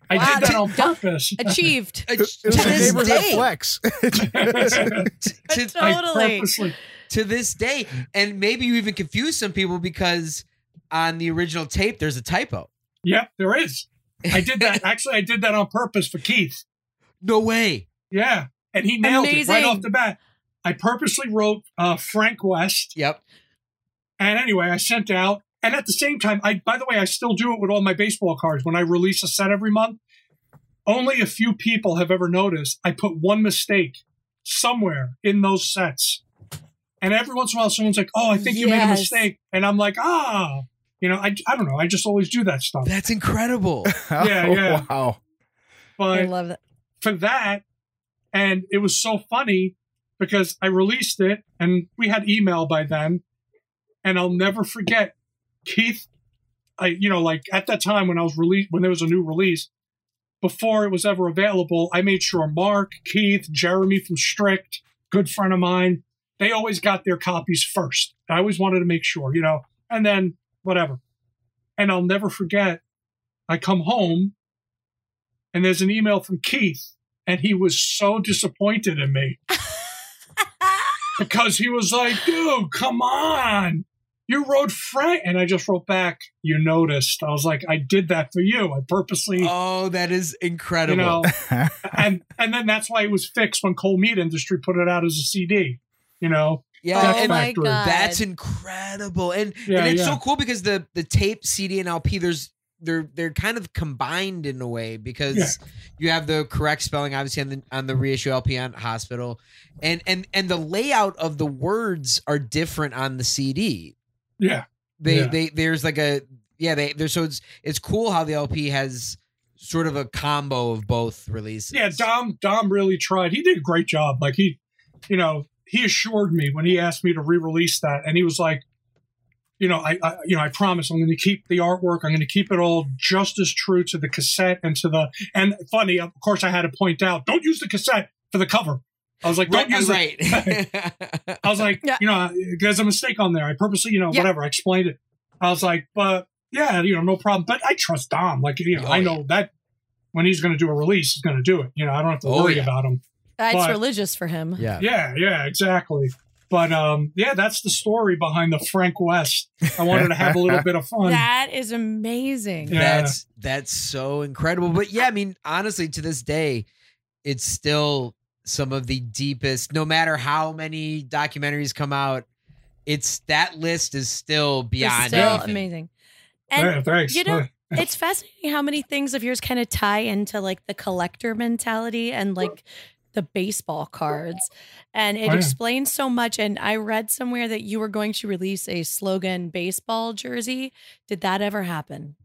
I Wow, did that on purpose. Achieved. It was to a this neighborhood day, flex. to, to- Totally. purposely to this day, and maybe you even confuse some people because on the original tape there's a typo. Yep, there is. I did that. Actually, I did that on purpose for Keith. No way. Yeah, and he nailed it right off the bat. I purposely wrote uh, Frank West, Yep. and anyway, I sent out. And at the same time, I by the way, I still do it with all my baseball cards. When I release a set every month, only a few people have ever noticed. I put one mistake somewhere in those sets, and every once in a while, someone's like, "Oh, I think you made a mistake," and I'm like, "Ah." You know, I, I don't know. I just always do that stuff. That's incredible. Yeah, yeah. Wow. I love that. For that. And it was so funny because I released it and we had email by then. And I'll never forget Keith. I, you know, like at that time when I was released, when there was a new release, before it was ever available, I made sure Mark, Keith, Jeremy from Strict, good friend of mine, they always got their copies first. I always wanted to make sure, you know, and then whatever. And I'll never forget, I come home and there's an email from Keith, and he was so disappointed in me because he was like, dude, come on. You wrote Frank. And I just wrote back, you noticed. I was like, I did that for you. I purposely, Oh, that is you incredible. know, and and then that's why it was fixed when Cold Meat Industry put it out as a CD, you know? yeah, oh and my god. that's incredible. And Yeah, and it's yeah. so cool because the the tape, CD, and LP, there's they're they're kind of combined in a way because Yeah. you have the correct spelling obviously on the on the reissue LP on Hospital, and and and the layout of the words are different on the CD. Yeah. They Yeah. they there's like a yeah they there's so it's it's cool how the LP has sort of a combo of both releases. Yeah, Dom Dom really tried. He did a great job. Like he, you know, he assured me when he asked me to re-release that, and he was like, you know, I, I you know, I promise I'm going to keep the artwork. I'm going to keep it all just as true to the cassette and to the. And funny, of course, I had to point out, don't use the cassette for the cover. I was like, don't right, use it. right. I was like, Yeah. you know, there's a mistake on there. I purposely, you know, Yeah. whatever. I explained it. I was like, but yeah, you know, no problem. But I trust Dom. Like, you know, Oh, I know yeah. that when he's going to do a release, he's going to do it. You know, I don't have to Oh, worry yeah. about him. That's but- religious for him. yeah. Yeah, yeah, exactly. But um, yeah, that's the story behind the Frank West. I wanted to have a little bit of fun. That is amazing. Yeah. That's that's so incredible. But yeah, I mean, honestly, to this day, it's still some of the deepest. No matter how many documentaries come out, it's that list is still It's beyond still anything. amazing. And yeah, thanks. you know, it's fascinating how many things of yours kind of tie into like the collector mentality and like the baseball cards. And it Oh, yeah. explains so much. And I read somewhere that you were going to release a slogan baseball jersey. Did that ever happen?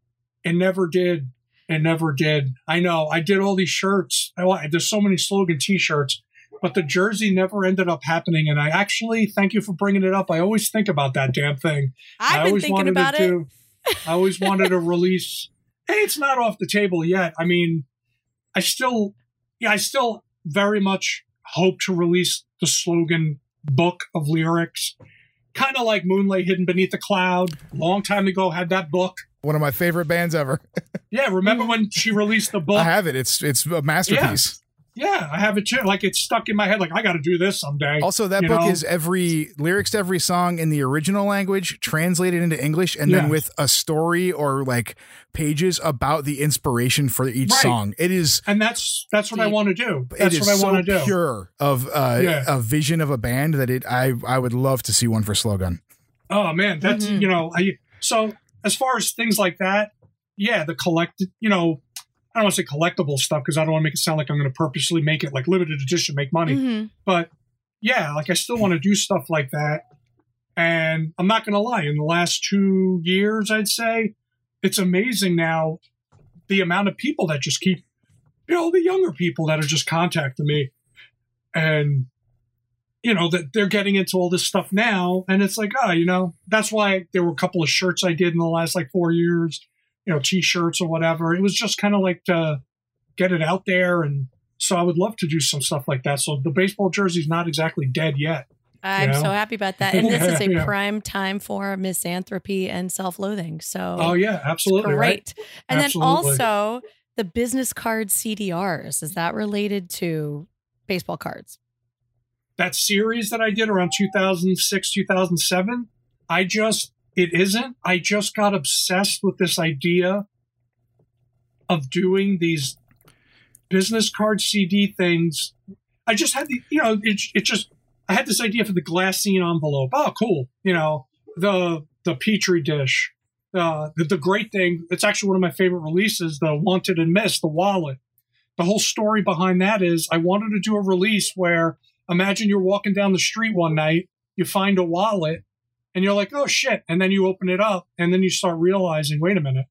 it never did. It never did. I know. I did all these shirts. I, there's so many slogan T-shirts. but the jersey never ended up happening. And I actually thank you for bringing it up. I always think about that damn thing. I I've been always thinking wanted about to it. do. I always wanted to release. Hey, it's not off the table yet. I mean, I still, yeah, I still very much hope to release the slogan book of lyrics, kind of like Moon Lay Hidden Beneath the Cloud. Long time ago, had that book. One of my favorite bands ever. Yeah, remember when she released the book? I have it. It's it's a masterpiece. Yeah, I have it too. Like it's stuck in my head. Like I got to do this someday. Also, that book know? is every lyrics to every song in the original language translated into English, and then with a story or like pages about the inspiration for each Right. song. It is and that's that's what I want to do. it That's is what I so want to do. pure of uh, Yeah. a vision of a band that it I I would love to see one for Slogan. Oh man, that's Mhm. you know, I so as far as things like that, yeah, the collected, you know, I don't want to say collectible stuff because I don't want to make it sound like I'm going to purposely make it like limited edition, make money. Mhm. But yeah, like I still want to do stuff like that. And I'm not going to lie, in the last two years, I'd say it's amazing now the amount of people that just keep, you know, the younger people that are just contacting me and, you know, that they're getting into all this stuff now. And it's like, oh, you know, that's why there were a couple of shirts I did in the last like four years, you know, t shirts or whatever. It was just kind of like to get it out there. And so I would love to do some stuff like that. So the baseball jersey's not exactly dead yet. I'm so happy about that. And this is a Yeah. prime time for misanthropy and self loathing. So Oh, yeah, absolutely. Right. great. And Absolutely. then also the business card CDRs. Is that related to baseball cards? that series that I did around 2006, 2007, I just, it isn't. I just got obsessed with this idea of doing these business card CD things. I just had the, you know, it, it just, I had this idea for the glassine envelope. Oh, cool. You know, the, the Petri dish. Uh, the, the great thing, it's actually one of my favorite releases, the Wanted and Missed, the wallet. The whole story behind that is I wanted to do a release where imagine you're walking down the street one night, you find a wallet, and you're like, oh shit. And then you open it up, and then you start realizing, wait a minute,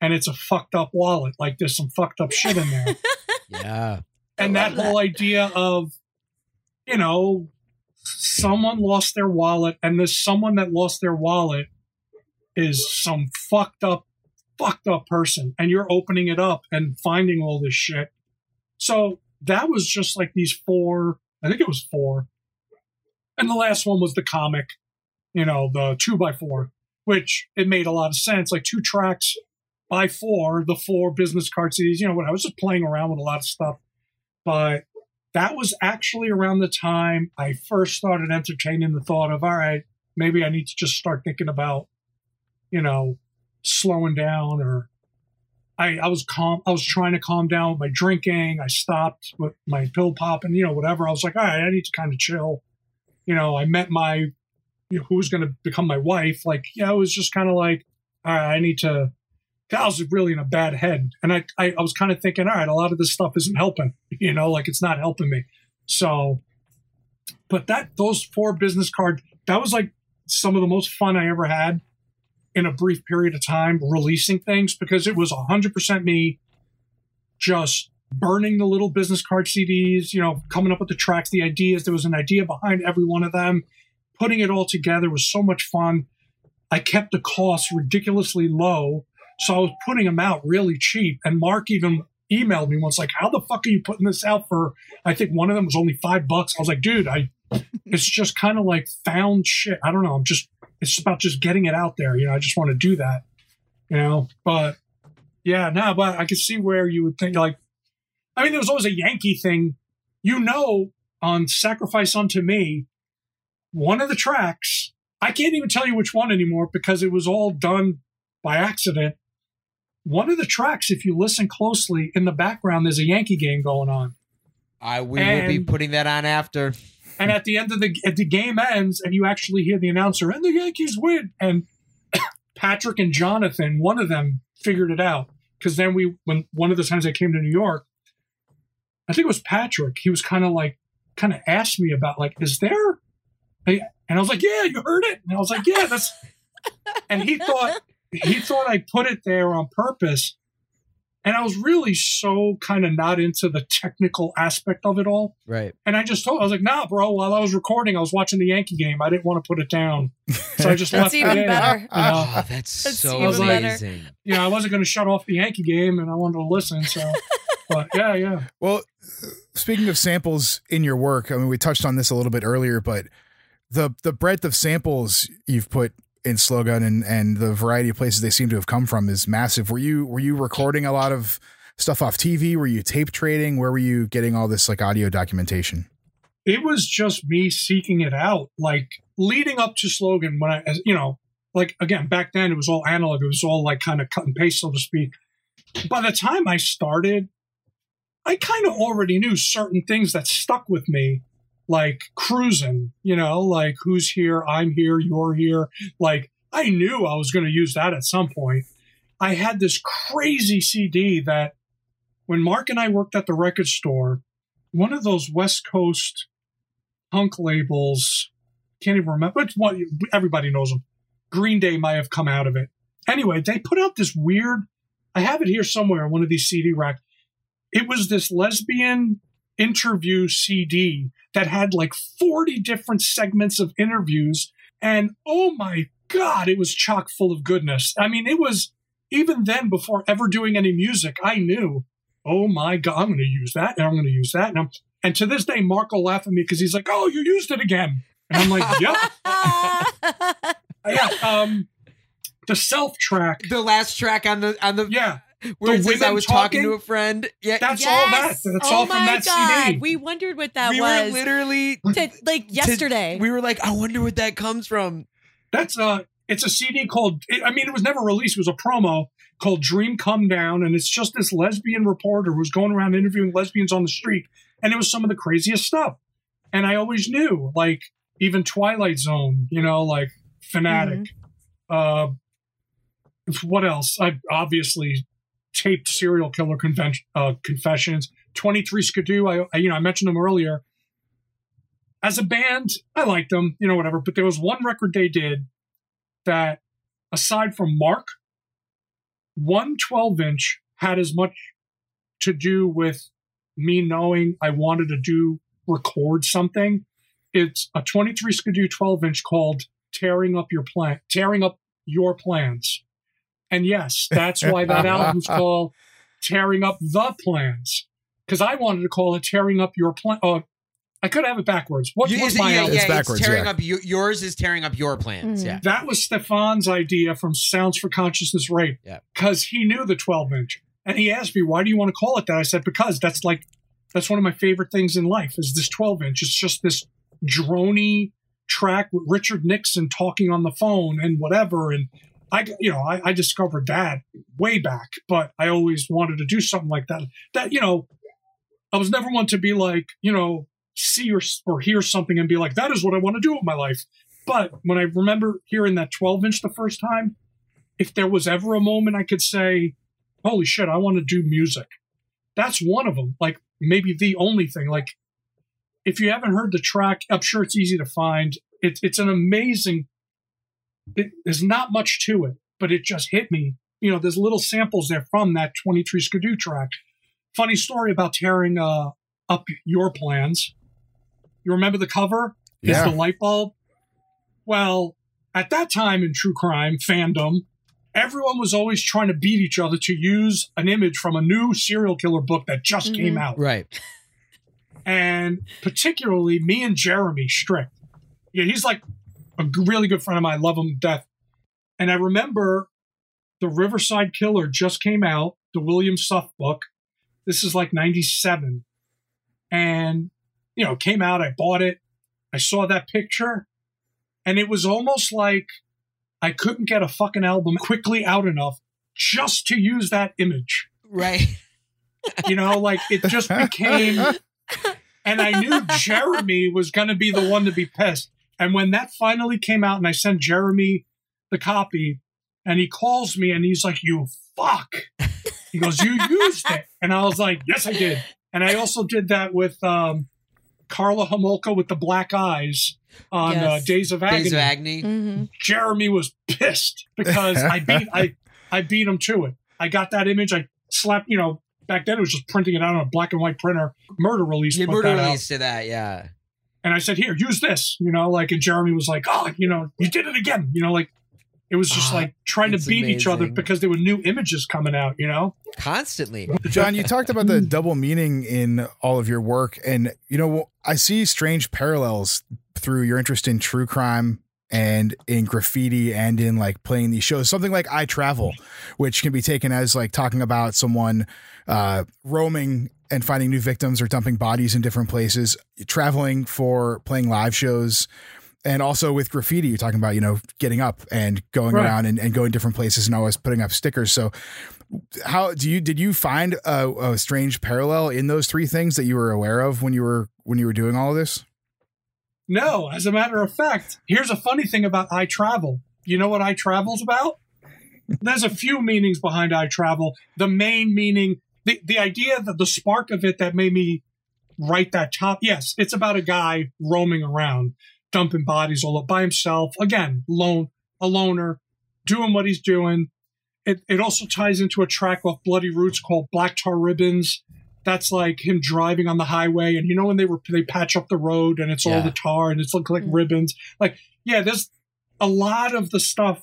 and it's a fucked up wallet. Like there's some fucked up shit in there. Yeah. and I that whole idea of, you know, someone lost their wallet, and this someone that lost their wallet is some fucked up, fucked up person, and you're opening it up and finding all this shit. So that was just like these four, I think it was four. And the last one was the comic, you know, the two by four, which it made a lot of sense. Like two tracks by four, the four business card CDs, you know, when I was just playing around with a lot of stuff. But that was actually around the time I first started entertaining the thought of, all right, maybe I need to just start thinking about, you know, slowing down or I, I was calm. I was trying to calm down with my drinking. I stopped with my pill popping, you know, whatever. I was like, all right, I need to kind of chill. You know, I met my, you know, who was going to become my wife. Like, yeah, it was just kind of like, all right, I need to, I was really in a bad head. And I, I, I was kind of thinking, all right, a lot of this stuff isn't helping, you know, like it's not helping me. So, but that, those four business cards, that was like some of the most fun I ever had in a brief period of time releasing things because it was 100% me just burning the little business card CDs, you know, coming up with the tracks, the ideas. There was an idea behind every one of them. Putting it all together was so much fun. I kept the costs ridiculously low. So I was putting them out really cheap. And Mark even emailed me once, like, how the fuck are you putting this out for? I think one of them was only five bucks. I was like, dude, I, it's just kind of like found shit. I don't know. I'm just, it's about just getting it out there. You know, I just want to do that, you know, but yeah, no, but I could see where you would think like, I mean, there was always a Yankee thing, you know, on Sacrifice Unto Me, one of the tracks, I can't even tell you which one anymore because it was all done by accident. One of the tracks, if you listen closely in the background, there's a Yankee game going on. I we will be putting that on after. And at the end of the at the game ends, and you actually hear the announcer, and the Yankees win. And Patrick and Jonathan, one of them figured it out because then we, when one of the times I came to New York, I think it was Patrick. He was kind of like, kind of asked me about like, is there? And I was like, yeah, you heard it. And I was like, yeah, that's. And he thought he thought I put it there on purpose. And I was really so kind of not into the technical aspect of it all. Right. And I just told, I was like, nah, bro, while I was recording, I was watching the Yankee game. I didn't want to put it down. So I just That's left it even in. better. You know, Oh, that's, That's so even better. amazing. you know, I wasn't going to shut off the Yankee game and I wanted to listen. So, but yeah, yeah. Well, speaking of samples in your work, I mean, we touched on this a little bit earlier, but the the breadth of samples you've put in Slogan and and the variety of places they seem to have come from is massive. Were you were you recording a lot of stuff off TV? Were you tape trading? Where were you getting all this like audio documentation? It was just me seeking it out. Like leading up to slogan when I, you know, like again, back then it was all analog. It was all like kind of cut and paste, so to speak. By the time I started, I kind of already knew certain things that stuck with me, like cruising, you know, like who's here, I'm here, you're here. Like I knew I was going to use that at some point. I had this crazy CD that when Mark and I worked at the record store, one of those West Coast punk labels, can't even remember, it's everybody knows them. Green Day might have come out of it. Anyway, they put out this weird, I have it here somewhere, one of these CD racks. It was this lesbian interview CD that had like 40 different segments of interviews. And oh my God, it was chock full of goodness. I mean, it was even then, before ever doing any music, I knew, oh my God, I'm going to use that and I'm going to use that. And, I'm, and to this day, Mark will laugh at me because he's like, oh, you used it again. And I'm like, yep. Yeah. Um, the self track. The last track on the on the Yeah. Where the it says I was talking to a friend. Yeah, That's all that. That's oh all from my that God. CD. We wondered what that we was. were literally to, like yesterday. we were like, I wonder what that comes from. That's a it's a CD called I mean it was never released, it was a promo called Dream Come Down and it's just this lesbian reporter who's going around interviewing lesbians on the street and it was some of the craziest stuff. And I always knew like even Twilight Zone, you know, like Fanatic. Uh what else? I obviously taped serial killer convention, uh, confessions. 23 Skidoo, I, I you know, I mentioned them earlier. As a band, I liked them, you know, whatever. But there was one record they did that, aside from Mark, one 12 inch had as much to do with me knowing I wanted to do record something. It's a 23 Skidoo 12 inch called Tearing Up Your Plan, Tearing Up Your Plans. And yes, that's why that album's called Tearing Up the Plans. Because I wanted to call it Tearing Up Your Plan. Uh, I could have it backwards. What, You- what's my yeah, album? It's yeah, backwards, tearing yeah. up you, yours is tearing up your plans. Mhm. Yeah. That was Stefan's idea from Sounds for Consciousness Rape. Yeah. Because he knew the 12 inch. And he asked me, why do you want to call it that? I said, because that's like, that's one of my favorite things in life is this 12 inch. It's just this drony track with Richard Nixon talking on the phone and whatever. And I, you know, I, I discovered that way back, but I always wanted to do something like that. That, you know, I was never one to be like, you know, see or, or hear something and be like, that is what I want to do with my life. But when I remember hearing that 12 inch the first time, if there was ever a moment I could say, holy shit, I want to do music, that's one of them. Like maybe the only thing. Like if you haven't heard the track, I'm sure it's easy to find. It, it's an amazing, it, there's not much to it, but it just hit me. You know, there's little samples there from that 23 Skidoo track. Funny story about tearing uh, up your plans. You remember the cover? Yeah. Is the light bulb? Well, at that time in true crime fandom, everyone was always trying to beat each other to use an image from a new serial killer book that just came Mhm. out. Right. And particularly me and Jeremy Strick. Yeah, he's like a really good friend of mine. I love him to death. And I remember the Riverside Killer just came out, the William Suff book. This is like 97. And, you know, came out, I bought it. I saw that picture. And it was almost like I couldn't get a fucking album quickly out enough just to use that image. Right. You know, like it just became. And I knew Jeremy was going to be the one to be pissed. And when that finally came out, and I sent Jeremy the copy, and he calls me and he's like, You fuck. He goes, You used it. And I was like, Yes, I did. And I also did that with um, Karla Homolka with the black eyes on uh, Days of Agony. Days of Agony. hmm Jeremy was pissed because I beat I I beat him to it. I got that image. I slapped, you know, back then it was just printing it out on a black and white printer. Murder release. Yeah, murder that out. release to that, yeah. And I said, here, use this, you know, like, and Jeremy was like, oh, you know, you did it again, you know, like, it was just Ah, like trying to that's beat each other because there were new images coming out, you know? Constantly. John, you talked about the double meaning in all of your work, and you know I see strange parallels through your interest in true crime and in graffiti and in like playing these shows. Something like I Travel, which can be taken as like talking about someone uh, roaming and finding new victims or dumping bodies in different places, traveling for playing live shows. And also with graffiti, you're talking about, you know, getting up and going Right. around and, and going different places and always putting up stickers. So how do you did you find a, a strange parallel in those three things that you were aware of when you were when you were doing all of this? No, as a matter of fact, here's a funny thing about I travel. You know what I travel's about? There's a few meanings behind I travel. The main meaning, the, the idea that the spark of it that made me write that top, yes, it's about a guy roaming around, dumping bodies all by himself. Again, lone, a loner, doing what he's doing. It, it also ties into a track off Bloody Roots called Black Tar Ribbons. That's like him driving on the highway, and you know when they were they patch up the road and it's all the tar and it's look like Mm. ribbons. Like yeah, there's a lot of the stuff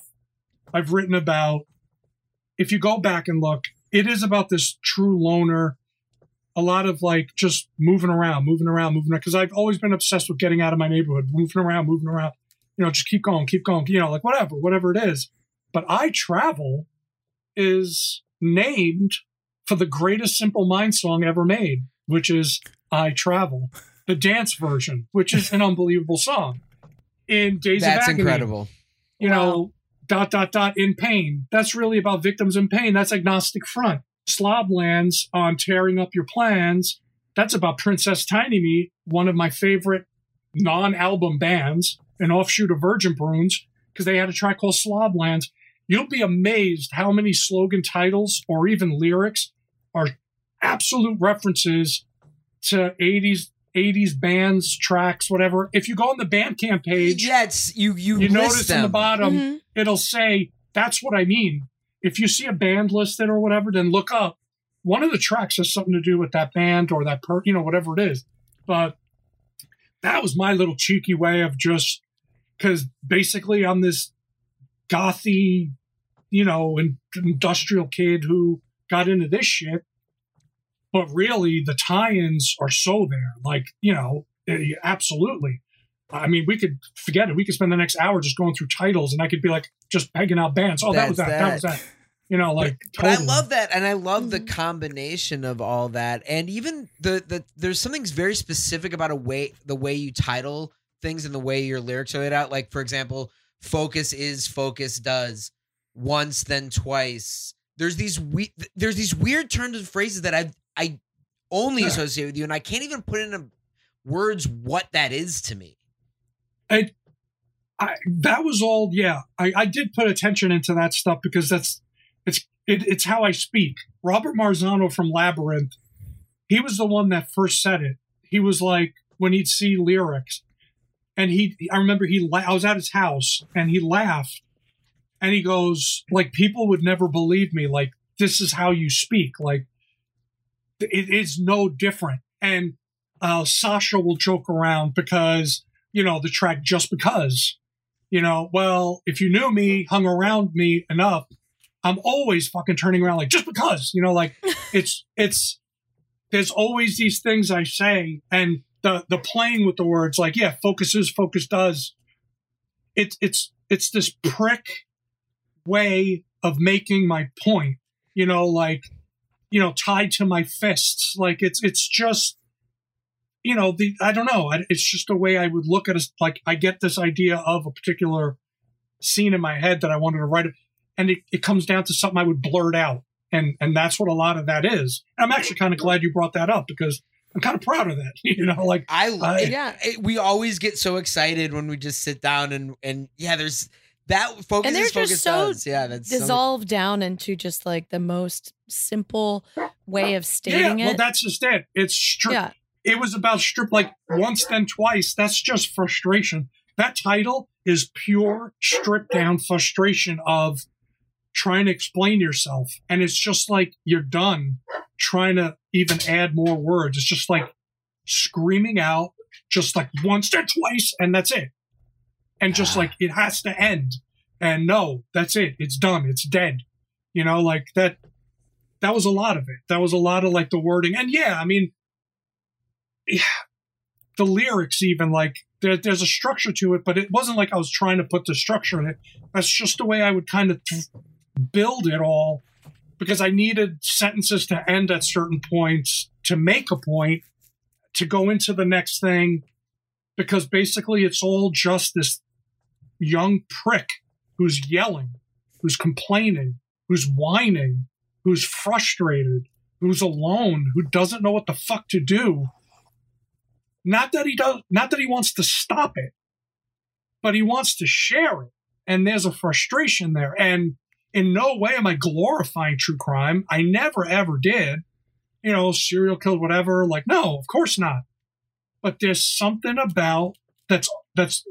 I've written about. If you go back and look, it is about this true loner. A lot of like just moving around, moving around, moving around. Because I've always been obsessed with getting out of my neighborhood, moving around, moving around. You know, just keep going, keep going. You know, like whatever, whatever it is. But I travel is named for the greatest Simple Minds song ever made, which is I Travel, the dance version, which is an unbelievable song. In Days of That's Agony, incredible. you Wow. know, dot, dot, dot, in pain. That's really about victims in pain. That's agnostic front. Sloblands on tearing up your plans. That's about Princess Tinymeat, one of my favorite non album bands, an offshoot of Virgin Prunes, because they had a track called Sloblands. You'll be amazed how many slogan titles or even lyrics are absolute references to 80s 80s bands, tracks, whatever. If you go on the Bandcamp page, Yes, you you, you notice them. in the bottom Mhm. it'll say that's what I mean. If you see a band listed or whatever, then look up. One of the tracks has something to do with that band or that per, you know, whatever it is. But that was my little cheeky way of just because basically I'm this gothy, you know, industrial kid who got into this shit. But really, the tie-ins are so there. Like, you know, eh, absolutely. I mean, we could forget it. We could spend the next hour just going through titles, and I could be like just pegging out bands. Oh, that was that. That's That was that. You know, like. But I love that, and I love the Mhm. combination of all that, and even the the there's something very specific about a way the way you title things and the way your lyrics are laid out. Like for example, focus is focus does once then twice. There's these we there's these weird turns of phrases that I I only associate with you, and I can't even put into words what that is to me. I, that was all. Yeah, I, I did put attention into that stuff because that's it's it, it's how I speak. Robert Marzano from Labyrinth, he was the one that first said it. He was like when he'd see lyrics, and he I remember he I was at his house and he laughed, and he goes like people would never believe me. Like this is how you speak. Like it is no different. And uh, Sasha will joke around because you know the track just because you know well if you knew me hung around me enough i'm always fucking turning around like just because you know like it's it's there's always these things i say and the the playing with the words like yeah focuses focus does it's it's it's this prick way of making my point you know like you know tied to my fists. Like it's it's just you know the i don't know. It's just a way i would look at it. Like i get this idea of a particular scene in my head that i wanted to write it and it, it comes down to something i would blurt out. And and that's what a lot of that is. And i'm actually kind of glad you brought that up because i'm kind of proud of that you know like I Uh, Yeah. it- we always get so excited when we just sit down and and yeah, there's that focus And they're just so does. Yeah, that's so- dissolve down into just like the most simple way of stating yeah well it. that's just it it's stri- yeah. it was about strip like once then twice that's just frustration that title is pure stripped down frustration of trying to explain yourself. And it's just like you're done trying to even add more words. It's just like screaming out just like once or twice and that's it. And just like it has to end. And no, that's it. It's done. It's dead. You know, like that that was a lot of it. That was a lot of like the wording. And yeah, I mean yeah, the lyrics even like there, there's a structure to it, but it wasn't like I was trying to put the structure in it. That's just the way I would kind of t- build it all because I needed sentences to end at certain points to make a point to go into the next thing because basically it's all just this young prick who's yelling, who's complaining, who's whining, who's frustrated, who's alone, who doesn't know what the fuck to do. Not that he does not that he wants to stop it, but he wants to share it. And there's a frustration there. And in no way am I glorifying true crime. I never ever did. You know, serial killed, whatever. Like, no, of course not. But there's something about that's that's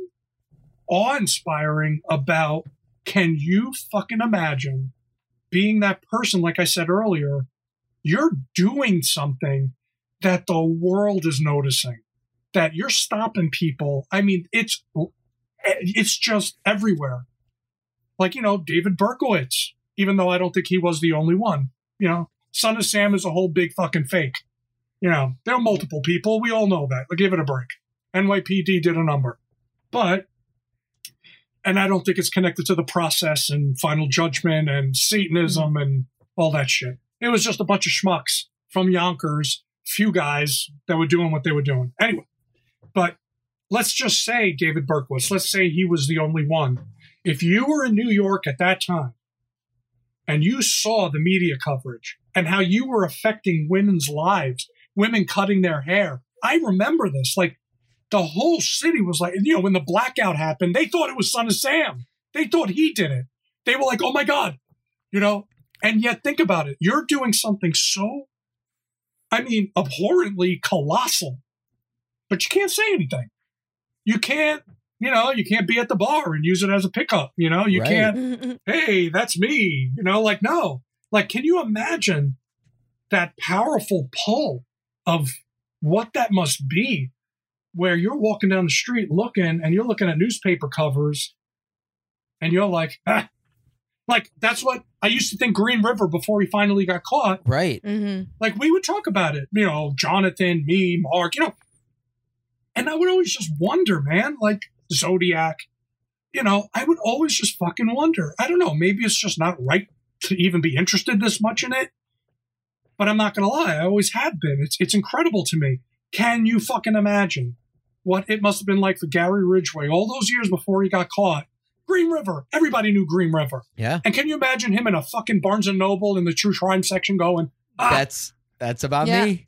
awe-inspiring about can you fucking imagine being that person, like I said earlier, you're doing something that the world is noticing, that you're stopping people. I mean, it's it's just everywhere. Like, you know, David Berkowitz, even though I don't think he was the only one. You know, Son of Sam is a whole big fucking fake. You know, there are multiple people. We all know that. Give it a break. NYPD did a number. But, and I don't think it's connected to the process and final judgment and Satanism mm-hmm. and all that shit. It was just a bunch of schmucks from Yonkers, few guys that were doing what they were doing. Anyway, but let's just say David Berkowitz, let's say he was the only one. If you were in New York at that time and you saw the media coverage and how you were affecting women's lives, women cutting their hair, I remember this. Like the whole city was like, you know, when the blackout happened, they thought it was Son of Sam. They thought he did it. They were like, oh my God, you know, and yet think about it. You're doing something so, I mean, abhorrently colossal, but you can't say anything. You can't, you know, you can't be at the bar and use it as a pickup. You know, you Right. can't, hey, that's me. You know, like, no. Like, can you imagine that powerful pull of what that must be where you're walking down the street looking and you're looking at newspaper covers and you're like, ah. like that's what I used to think Green River before he finally got caught. Right. hmm Like we would talk about it, you know, Jonathan, me, Mark, you know, and I would always just wonder, man, like Zodiac, you know, I would always just fucking wonder. I don't know, maybe it's just not right to even be interested this much in it. But I'm not gonna lie, I always have been. It's it's incredible to me. Can you fucking imagine what it must have been like for Gary Ridgway all those years before he got caught? Green River. Everybody knew Green River. Yeah. And can you imagine him in a fucking Barnes and Noble in the true crime section going, ah, That's that's about Yeah. me.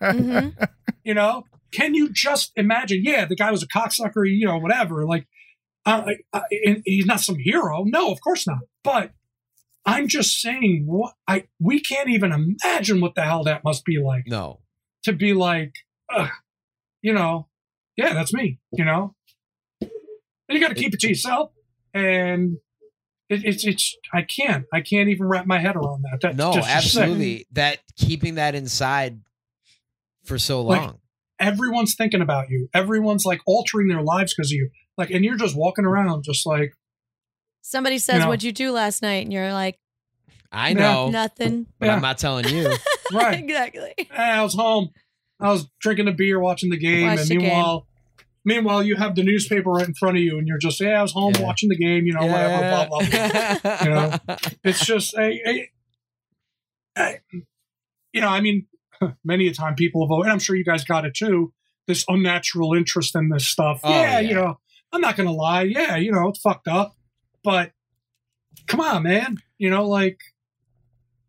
hmm you know? Can you just imagine? Yeah, the guy was a cocksucker, you know, whatever. Like, uh, uh, and he's not some hero. No, of course not. But I'm just saying, what I we can't even imagine what the hell that must be like No. to be like, ugh, you know, yeah, that's me. You know, and you got to keep it to yourself. And it, it's it's I can't I can't even wrap my head around that. That's No, just absolutely. That keeping that inside for so Like, long. everyone's thinking about you. Everyone's like altering their lives because of you. Like, and you're just walking around, just like, Somebody says, You know. "What'd you do last night?" And you're like, I Yeah. know, "Nothing." but Yeah. I'm not telling you. right. exactly. hey, I was home. I was drinking a beer, watching the game, Watch and the game. meanwhile, meanwhile, you have the newspaper right in front of you, and you're just, yeah, I was home Yeah. watching the game, you know, whatever, blah blah blah. you know? It's just a, a, a- you know, I mean, many a time people have, and I'm sure you guys got it too. This unnatural interest in this stuff. Oh, yeah, yeah. you know, I'm not gonna lie. Yeah, you know, it's fucked up, but come on, man. You know, like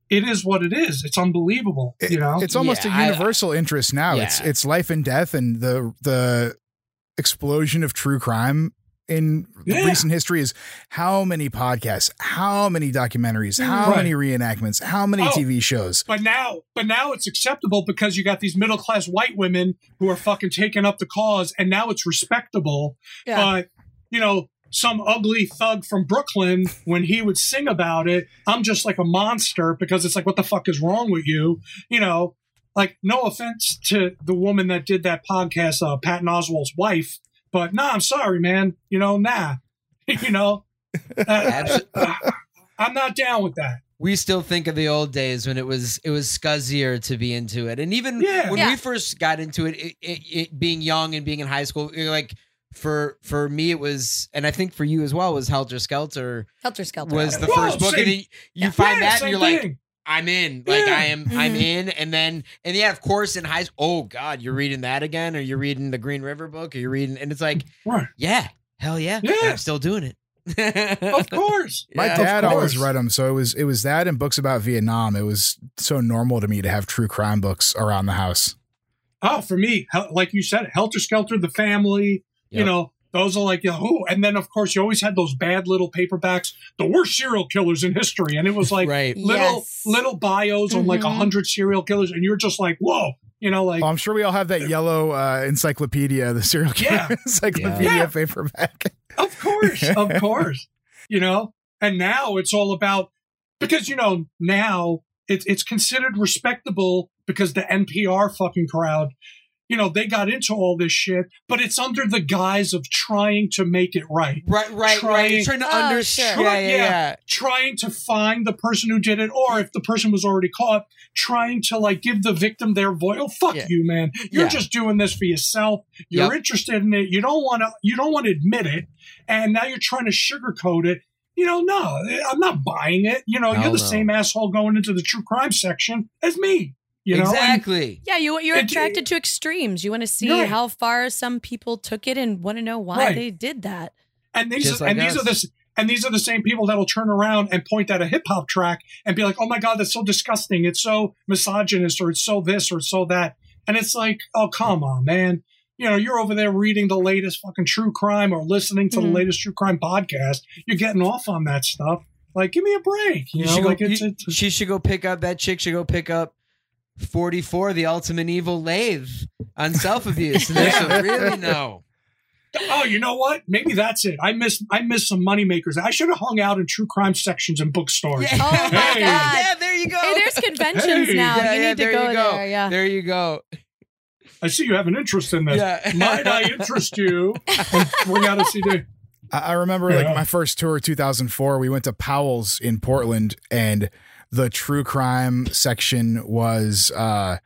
it is what it is. It's unbelievable. You know, it's almost Yeah, a I- universal interest now. It's it's life and death, and the the explosion of true crime in Yeah. recent history is how many podcasts, how many documentaries, mm, how Right. many reenactments, how many Oh. TV shows. But now, but now it's acceptable because you got these middle class white women who are fucking taking up the cause, and now it's respectable. Yeah. But you know, some ugly thug from Brooklyn when he would sing about it. I'm just like a monster because it's like, what the fuck is wrong with you? You know, like no offense to the woman that did that podcast, uh, Patton Oswalt's wife, but nah, I'm sorry, man. You know, nah, you know, uh, I'm not down with that. we still think of the old days when it was it was scuzzier to be into it, and even Yeah. when Yeah. we first got into it, it, it, it being young and being in high school, you're like for for me it was, and I think for you as well was Helter Skelter Helter Skelter. was the Whoa, first book, same- and then you Yeah. find Yeah, that and you're like, thing. I'm in. Like Yeah. I am I'm Mhm. in. And then and yeah, of course in high school, oh God, you're reading that again, or you're reading the Green River book, or you're reading and it's like, right. yeah, hell yeah. Yeah. I'm still doing it. Of course. My Yeah. dad always read them, so it was it was that and books about Vietnam. It was so normal to me to have true crime books around the house. Oh, for me, like you said, Helter Skelter, The Family, you know, those are like, you know, ooh. and then of course you always had those bad little paperbacks, the worst serial killers in history, and it was like right. little Yes. little bios on like a Mhm. hundred serial killers, and you're just like, whoa, you know, like Well, I'm sure we all have that yellow uh, encyclopedia, the serial killer Yeah. encyclopedia Yeah. paperback. Of course, of course. You know, and now it's all about because you know now it's it's considered respectable because the NPR fucking crowd, you know, they got into all this shit, but it's under the guise of trying to make it right, Right, right, right. You're Trying- trying to Oh, understand. sure. Yeah, yeah, Yeah. yeah. trying to find the person who did it, or if the person was already caught, trying to like give the victim their voice. Oh fuck Yeah. you, man! You're Yeah. just doing this for yourself. You're Yep. interested in it. You don't want to. You don't want to admit it, and now you're trying to sugarcoat it. You know, no, I'm not buying it. You know, Hell you're the no. same asshole going into the true crime section as me. You know, And- exactly. Yeah, you you're It- attracted to extremes. You want to see Right. how far some people took it and want to know why Right. they did that. And these Just are, like and these are the and these are the same people that'll turn around and point at a hip hop track and be like, "Oh my god, that's so disgusting! It's so misogynist, or it's so this, or it's so that." And it's like, "Oh come on, man! You know, you're over there reading the latest fucking true crime or listening to Mhm. the latest true crime podcast. You're getting off on that stuff. Like, give me a break. You, You know, should go, like it's, you- it's she should go pick up that chick should go pick up 44 the ultimate evil lathe on self abuse and then she'll really no. oh, you know what? Maybe that's it. I miss I miss some moneymakers. I should have hung out in true crime sections in bookstores. Oh my Hey. god. yeah there you go Hey, there's conventions Hey. now. Yeah, you yeah, need to go, you go. there. Yeah. there you go I see you have an interest in this. yeah Might I interest you? And bring out a CD. I, I remember like my first tour, 2004. We went to Powell's in Portland, and the true crime section was uh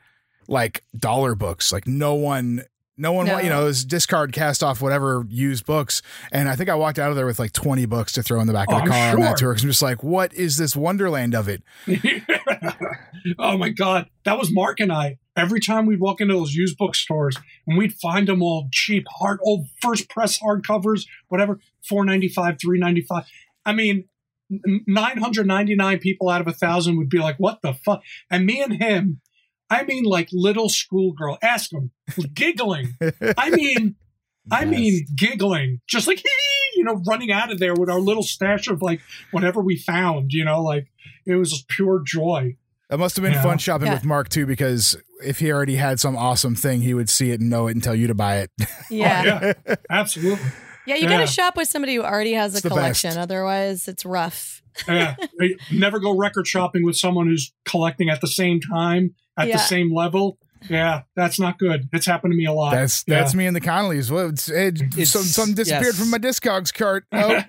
like dollar books. Like no one, no one, No. you know, it was discard, cast off, whatever used books. And I think I walked out of there with like 20 books to throw in the back Oh, of the I'm car on that sure. tour. 'Cause I'm just like, what is this wonderland of it? oh my god, that was Mark and I. Every time we'd walk into those used bookstores and we'd find them all cheap, hard, old first press hardcovers, whatever, four ninety five, three ninety five. I mean, nine hundred ninety nine people out of a thousand would be like, "What the fuck?" And me and him, I mean, like little schoolgirl, ask him, giggling. I mean, I Yes. mean, giggling, just like you know, running out of there with our little stash of like whatever we found. You know, like it was just pure joy. That must have been Yeah. fun shopping Yeah. with Mark too, because if he already had some awesome thing, he would see it and know it and tell you to buy it. Yeah. Oh, yeah, absolutely. Yeah, you Yeah. gotta shop with somebody who already has a It's the collection. Otherwise, it's rough. Yeah, never go record shopping with someone who's collecting at the same time at Yeah. the same level. Yeah, that's not good. It's happened to me a lot. That's Yeah. that's me and the Conleys. Well, it's, it, It's- some some disappeared yes. from my Discogs cart. Oh,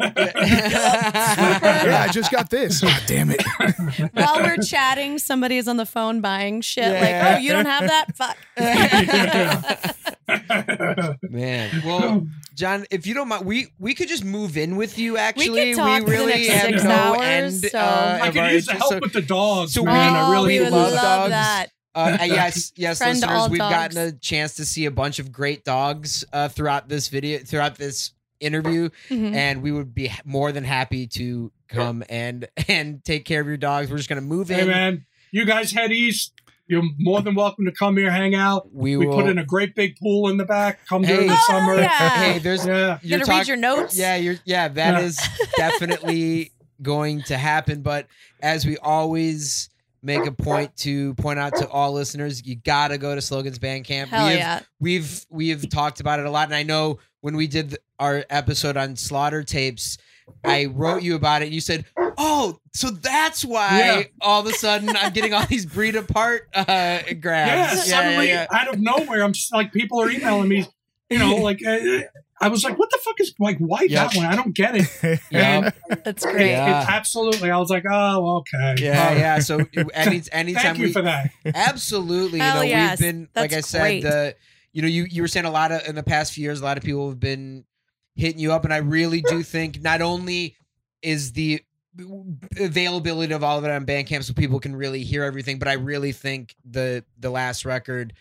yeah, I just got this. Oh, damn it. While we're chatting, somebody is on the phone buying shit. Yeah. Like, oh, you don't have that? Fuck. Man, well, John, if you don't mind, we we could just move in with you. Actually, talk for the really next have six no hours, end. so- uh, I of could use the help So, with the dogs, so we- man. I oh, really we would love love dogs. that. Uh, yes, yes, Friend listeners, we've dogs. gotten a chance to see a bunch of great dogs uh, throughout this video, throughout this interview, Mhm. and we would be more than happy to come and and take care of your dogs. We're just gonna move Hey in. man, you guys head east. You're more than welcome to come here, hang out. We, We will. put in a great big pool in the back. Come during Hey. the Oh, summer. yeah. hey, there's Yeah. You're gonna talk- read your notes? Yeah, you're yeah, that Yeah. is definitely going to happen. But as we always make a point to point out to all listeners, you gotta go to Slogans Bandcamp. Hell we have, yeah. we've we've talked about it a lot, and I know when we did our episode on slaughter tapes, I wrote you about it. and You said, "Oh, so that's why Yeah. all of a sudden I'm getting all these breed apart uh, Yeah, grabs." suddenly out of nowhere, I'm just like people are emailing me. You know, like uh, I was like, "What the fuck is like why Yep. that one? I don't get it." Yep. That's It- great. Yeah. it- absolutely, I was like, "Oh, okay." Yeah, Uh, yeah. So any anytime Thank you we for that. absolutely, you know, yes. we've been like I said, great. the you know, you you were saying a lot of in the past few years, a lot of people have been hitting you up, and I really do think not only is the availability of all of it on Bandcamp so people can really hear everything, but I really think the the last record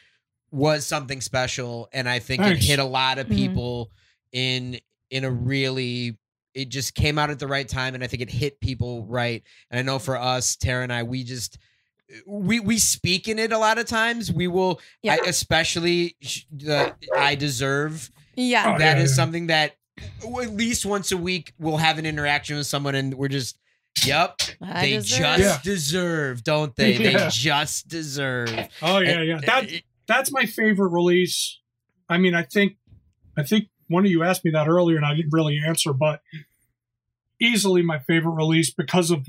was something special, and I think Thanks. it hit a lot of Mhm. people in in a really it just came out at the right time and i think it hit people right and i know for us tara and i we just eh, we we speak in it a lot of times we will Yeah. I, especially the i deserve Yeah. Oh, That is yeah, yeah. something that at least once a week we'll have an interaction with someone and we're just yep I they deserve just. Yeah. deserve don't they they just deserve Oh yeah, yeah. Eh, that that's my favorite release. I mean, I think I think one of you asked me that earlier and I didn't really answer, but easily my favorite release because of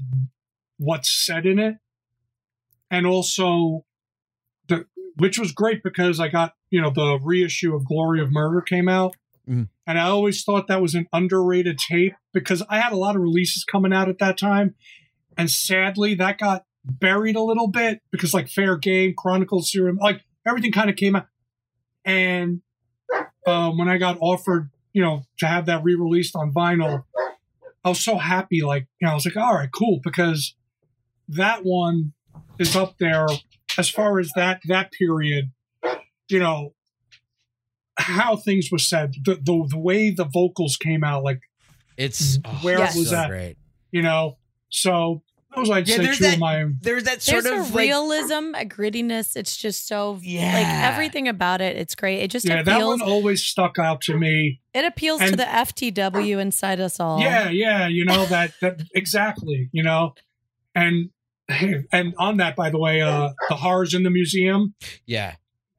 what's said in it. And also the which was great because I got, you know, the reissue of Glory of Murder came out. Mhm. And I always thought that was an underrated tape because I had a lot of releases coming out at that time. And sadly, that got buried a little bit because like Fair Game, Chronicles Serum, like everything kind of came out. And um, when I got offered, you know, to have that re-released on vinyl, I was so happy. Like, you know, I was like, all right, cool, because that one is up there as far as that that period. You know, how things were said, the the, the way the vocals came out, like it's oh, Where Yes. was so that? great you know. So those I'd Yeah, say there's two that- of my there's that sort There's of a like realism, a grittiness. It's just so Yeah. like everything about it. It's great. It just yeah. That one always stuck out to me. it appeals to the FTW inside us all. Yeah, yeah, you know that that exactly, you know. And and on that by the way, uh The Horrors in the Museum, yeah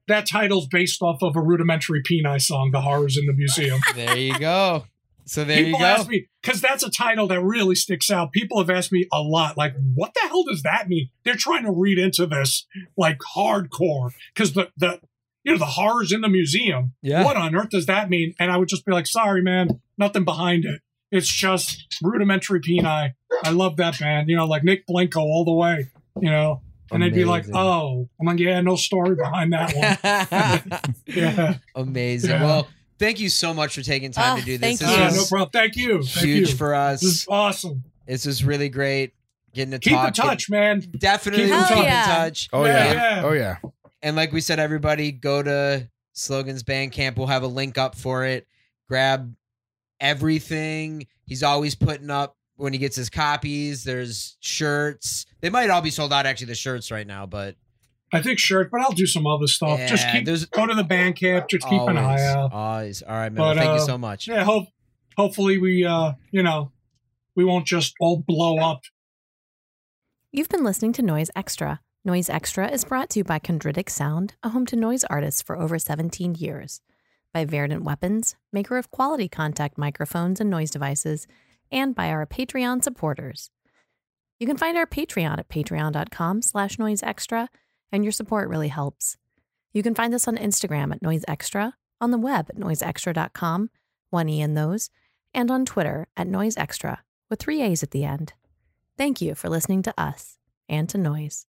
that title's based off of a rudimentary Peni song, The Horrors in the Museum. there you go so there People you go ask me cuz that's a title that really sticks out. People have asked me a lot like what the hell does that mean? They're trying to read into this like hardcore cuz the the you know, the horrors in the museum. yeah What on earth does that mean? And I would just be like, sorry, man, nothing behind it. It's just rudimentary Peni. I love that band, you know, like Nick Blinko all the way, you know. And they'd be like, oh, I'm like, yeah, no story behind that one. Yeah. Amazing. Yeah. Well, thank you so much for taking time Ah, to do this. thank This you. Yeah, no problem. Thank you. Thank huge you. for us. This is awesome. This is really great. Getting to talk. Keep talk. in touch, man. Definitely Keep in keep in touch. touch. Oh Yeah, yeah. yeah. Oh yeah. And like we said, everybody go to Slogans Bandcamp. We'll have a link up for it. Grab everything. He's always putting up when he gets his copies. There's shirts. They might all be sold out actually, the shirts right now, but I think shirt, but I'll do some other stuff. just keep there's- go to the band camp. Just keep an eye out. Always. All right, man. But, well, thank you uh, so much. Yeah, hope hopefully we uh, you know, we won't just all blow up You've been listening to Noise Extra. Noise Extra is brought to you by Chondritic Sound, a home to noise artists for over 17 years, by Verdant Weapons, maker of quality contact microphones and noise devices, and by our Patreon supporters. You can find our Patreon at patreon.com slash noiseextra, and your support really helps. You can find us on Instagram at Noise Extra, on the web at noiseextra.com, one E in those, and on Twitter at Noise Extra, with three A's at the end. Thank you for listening to us and to Noise.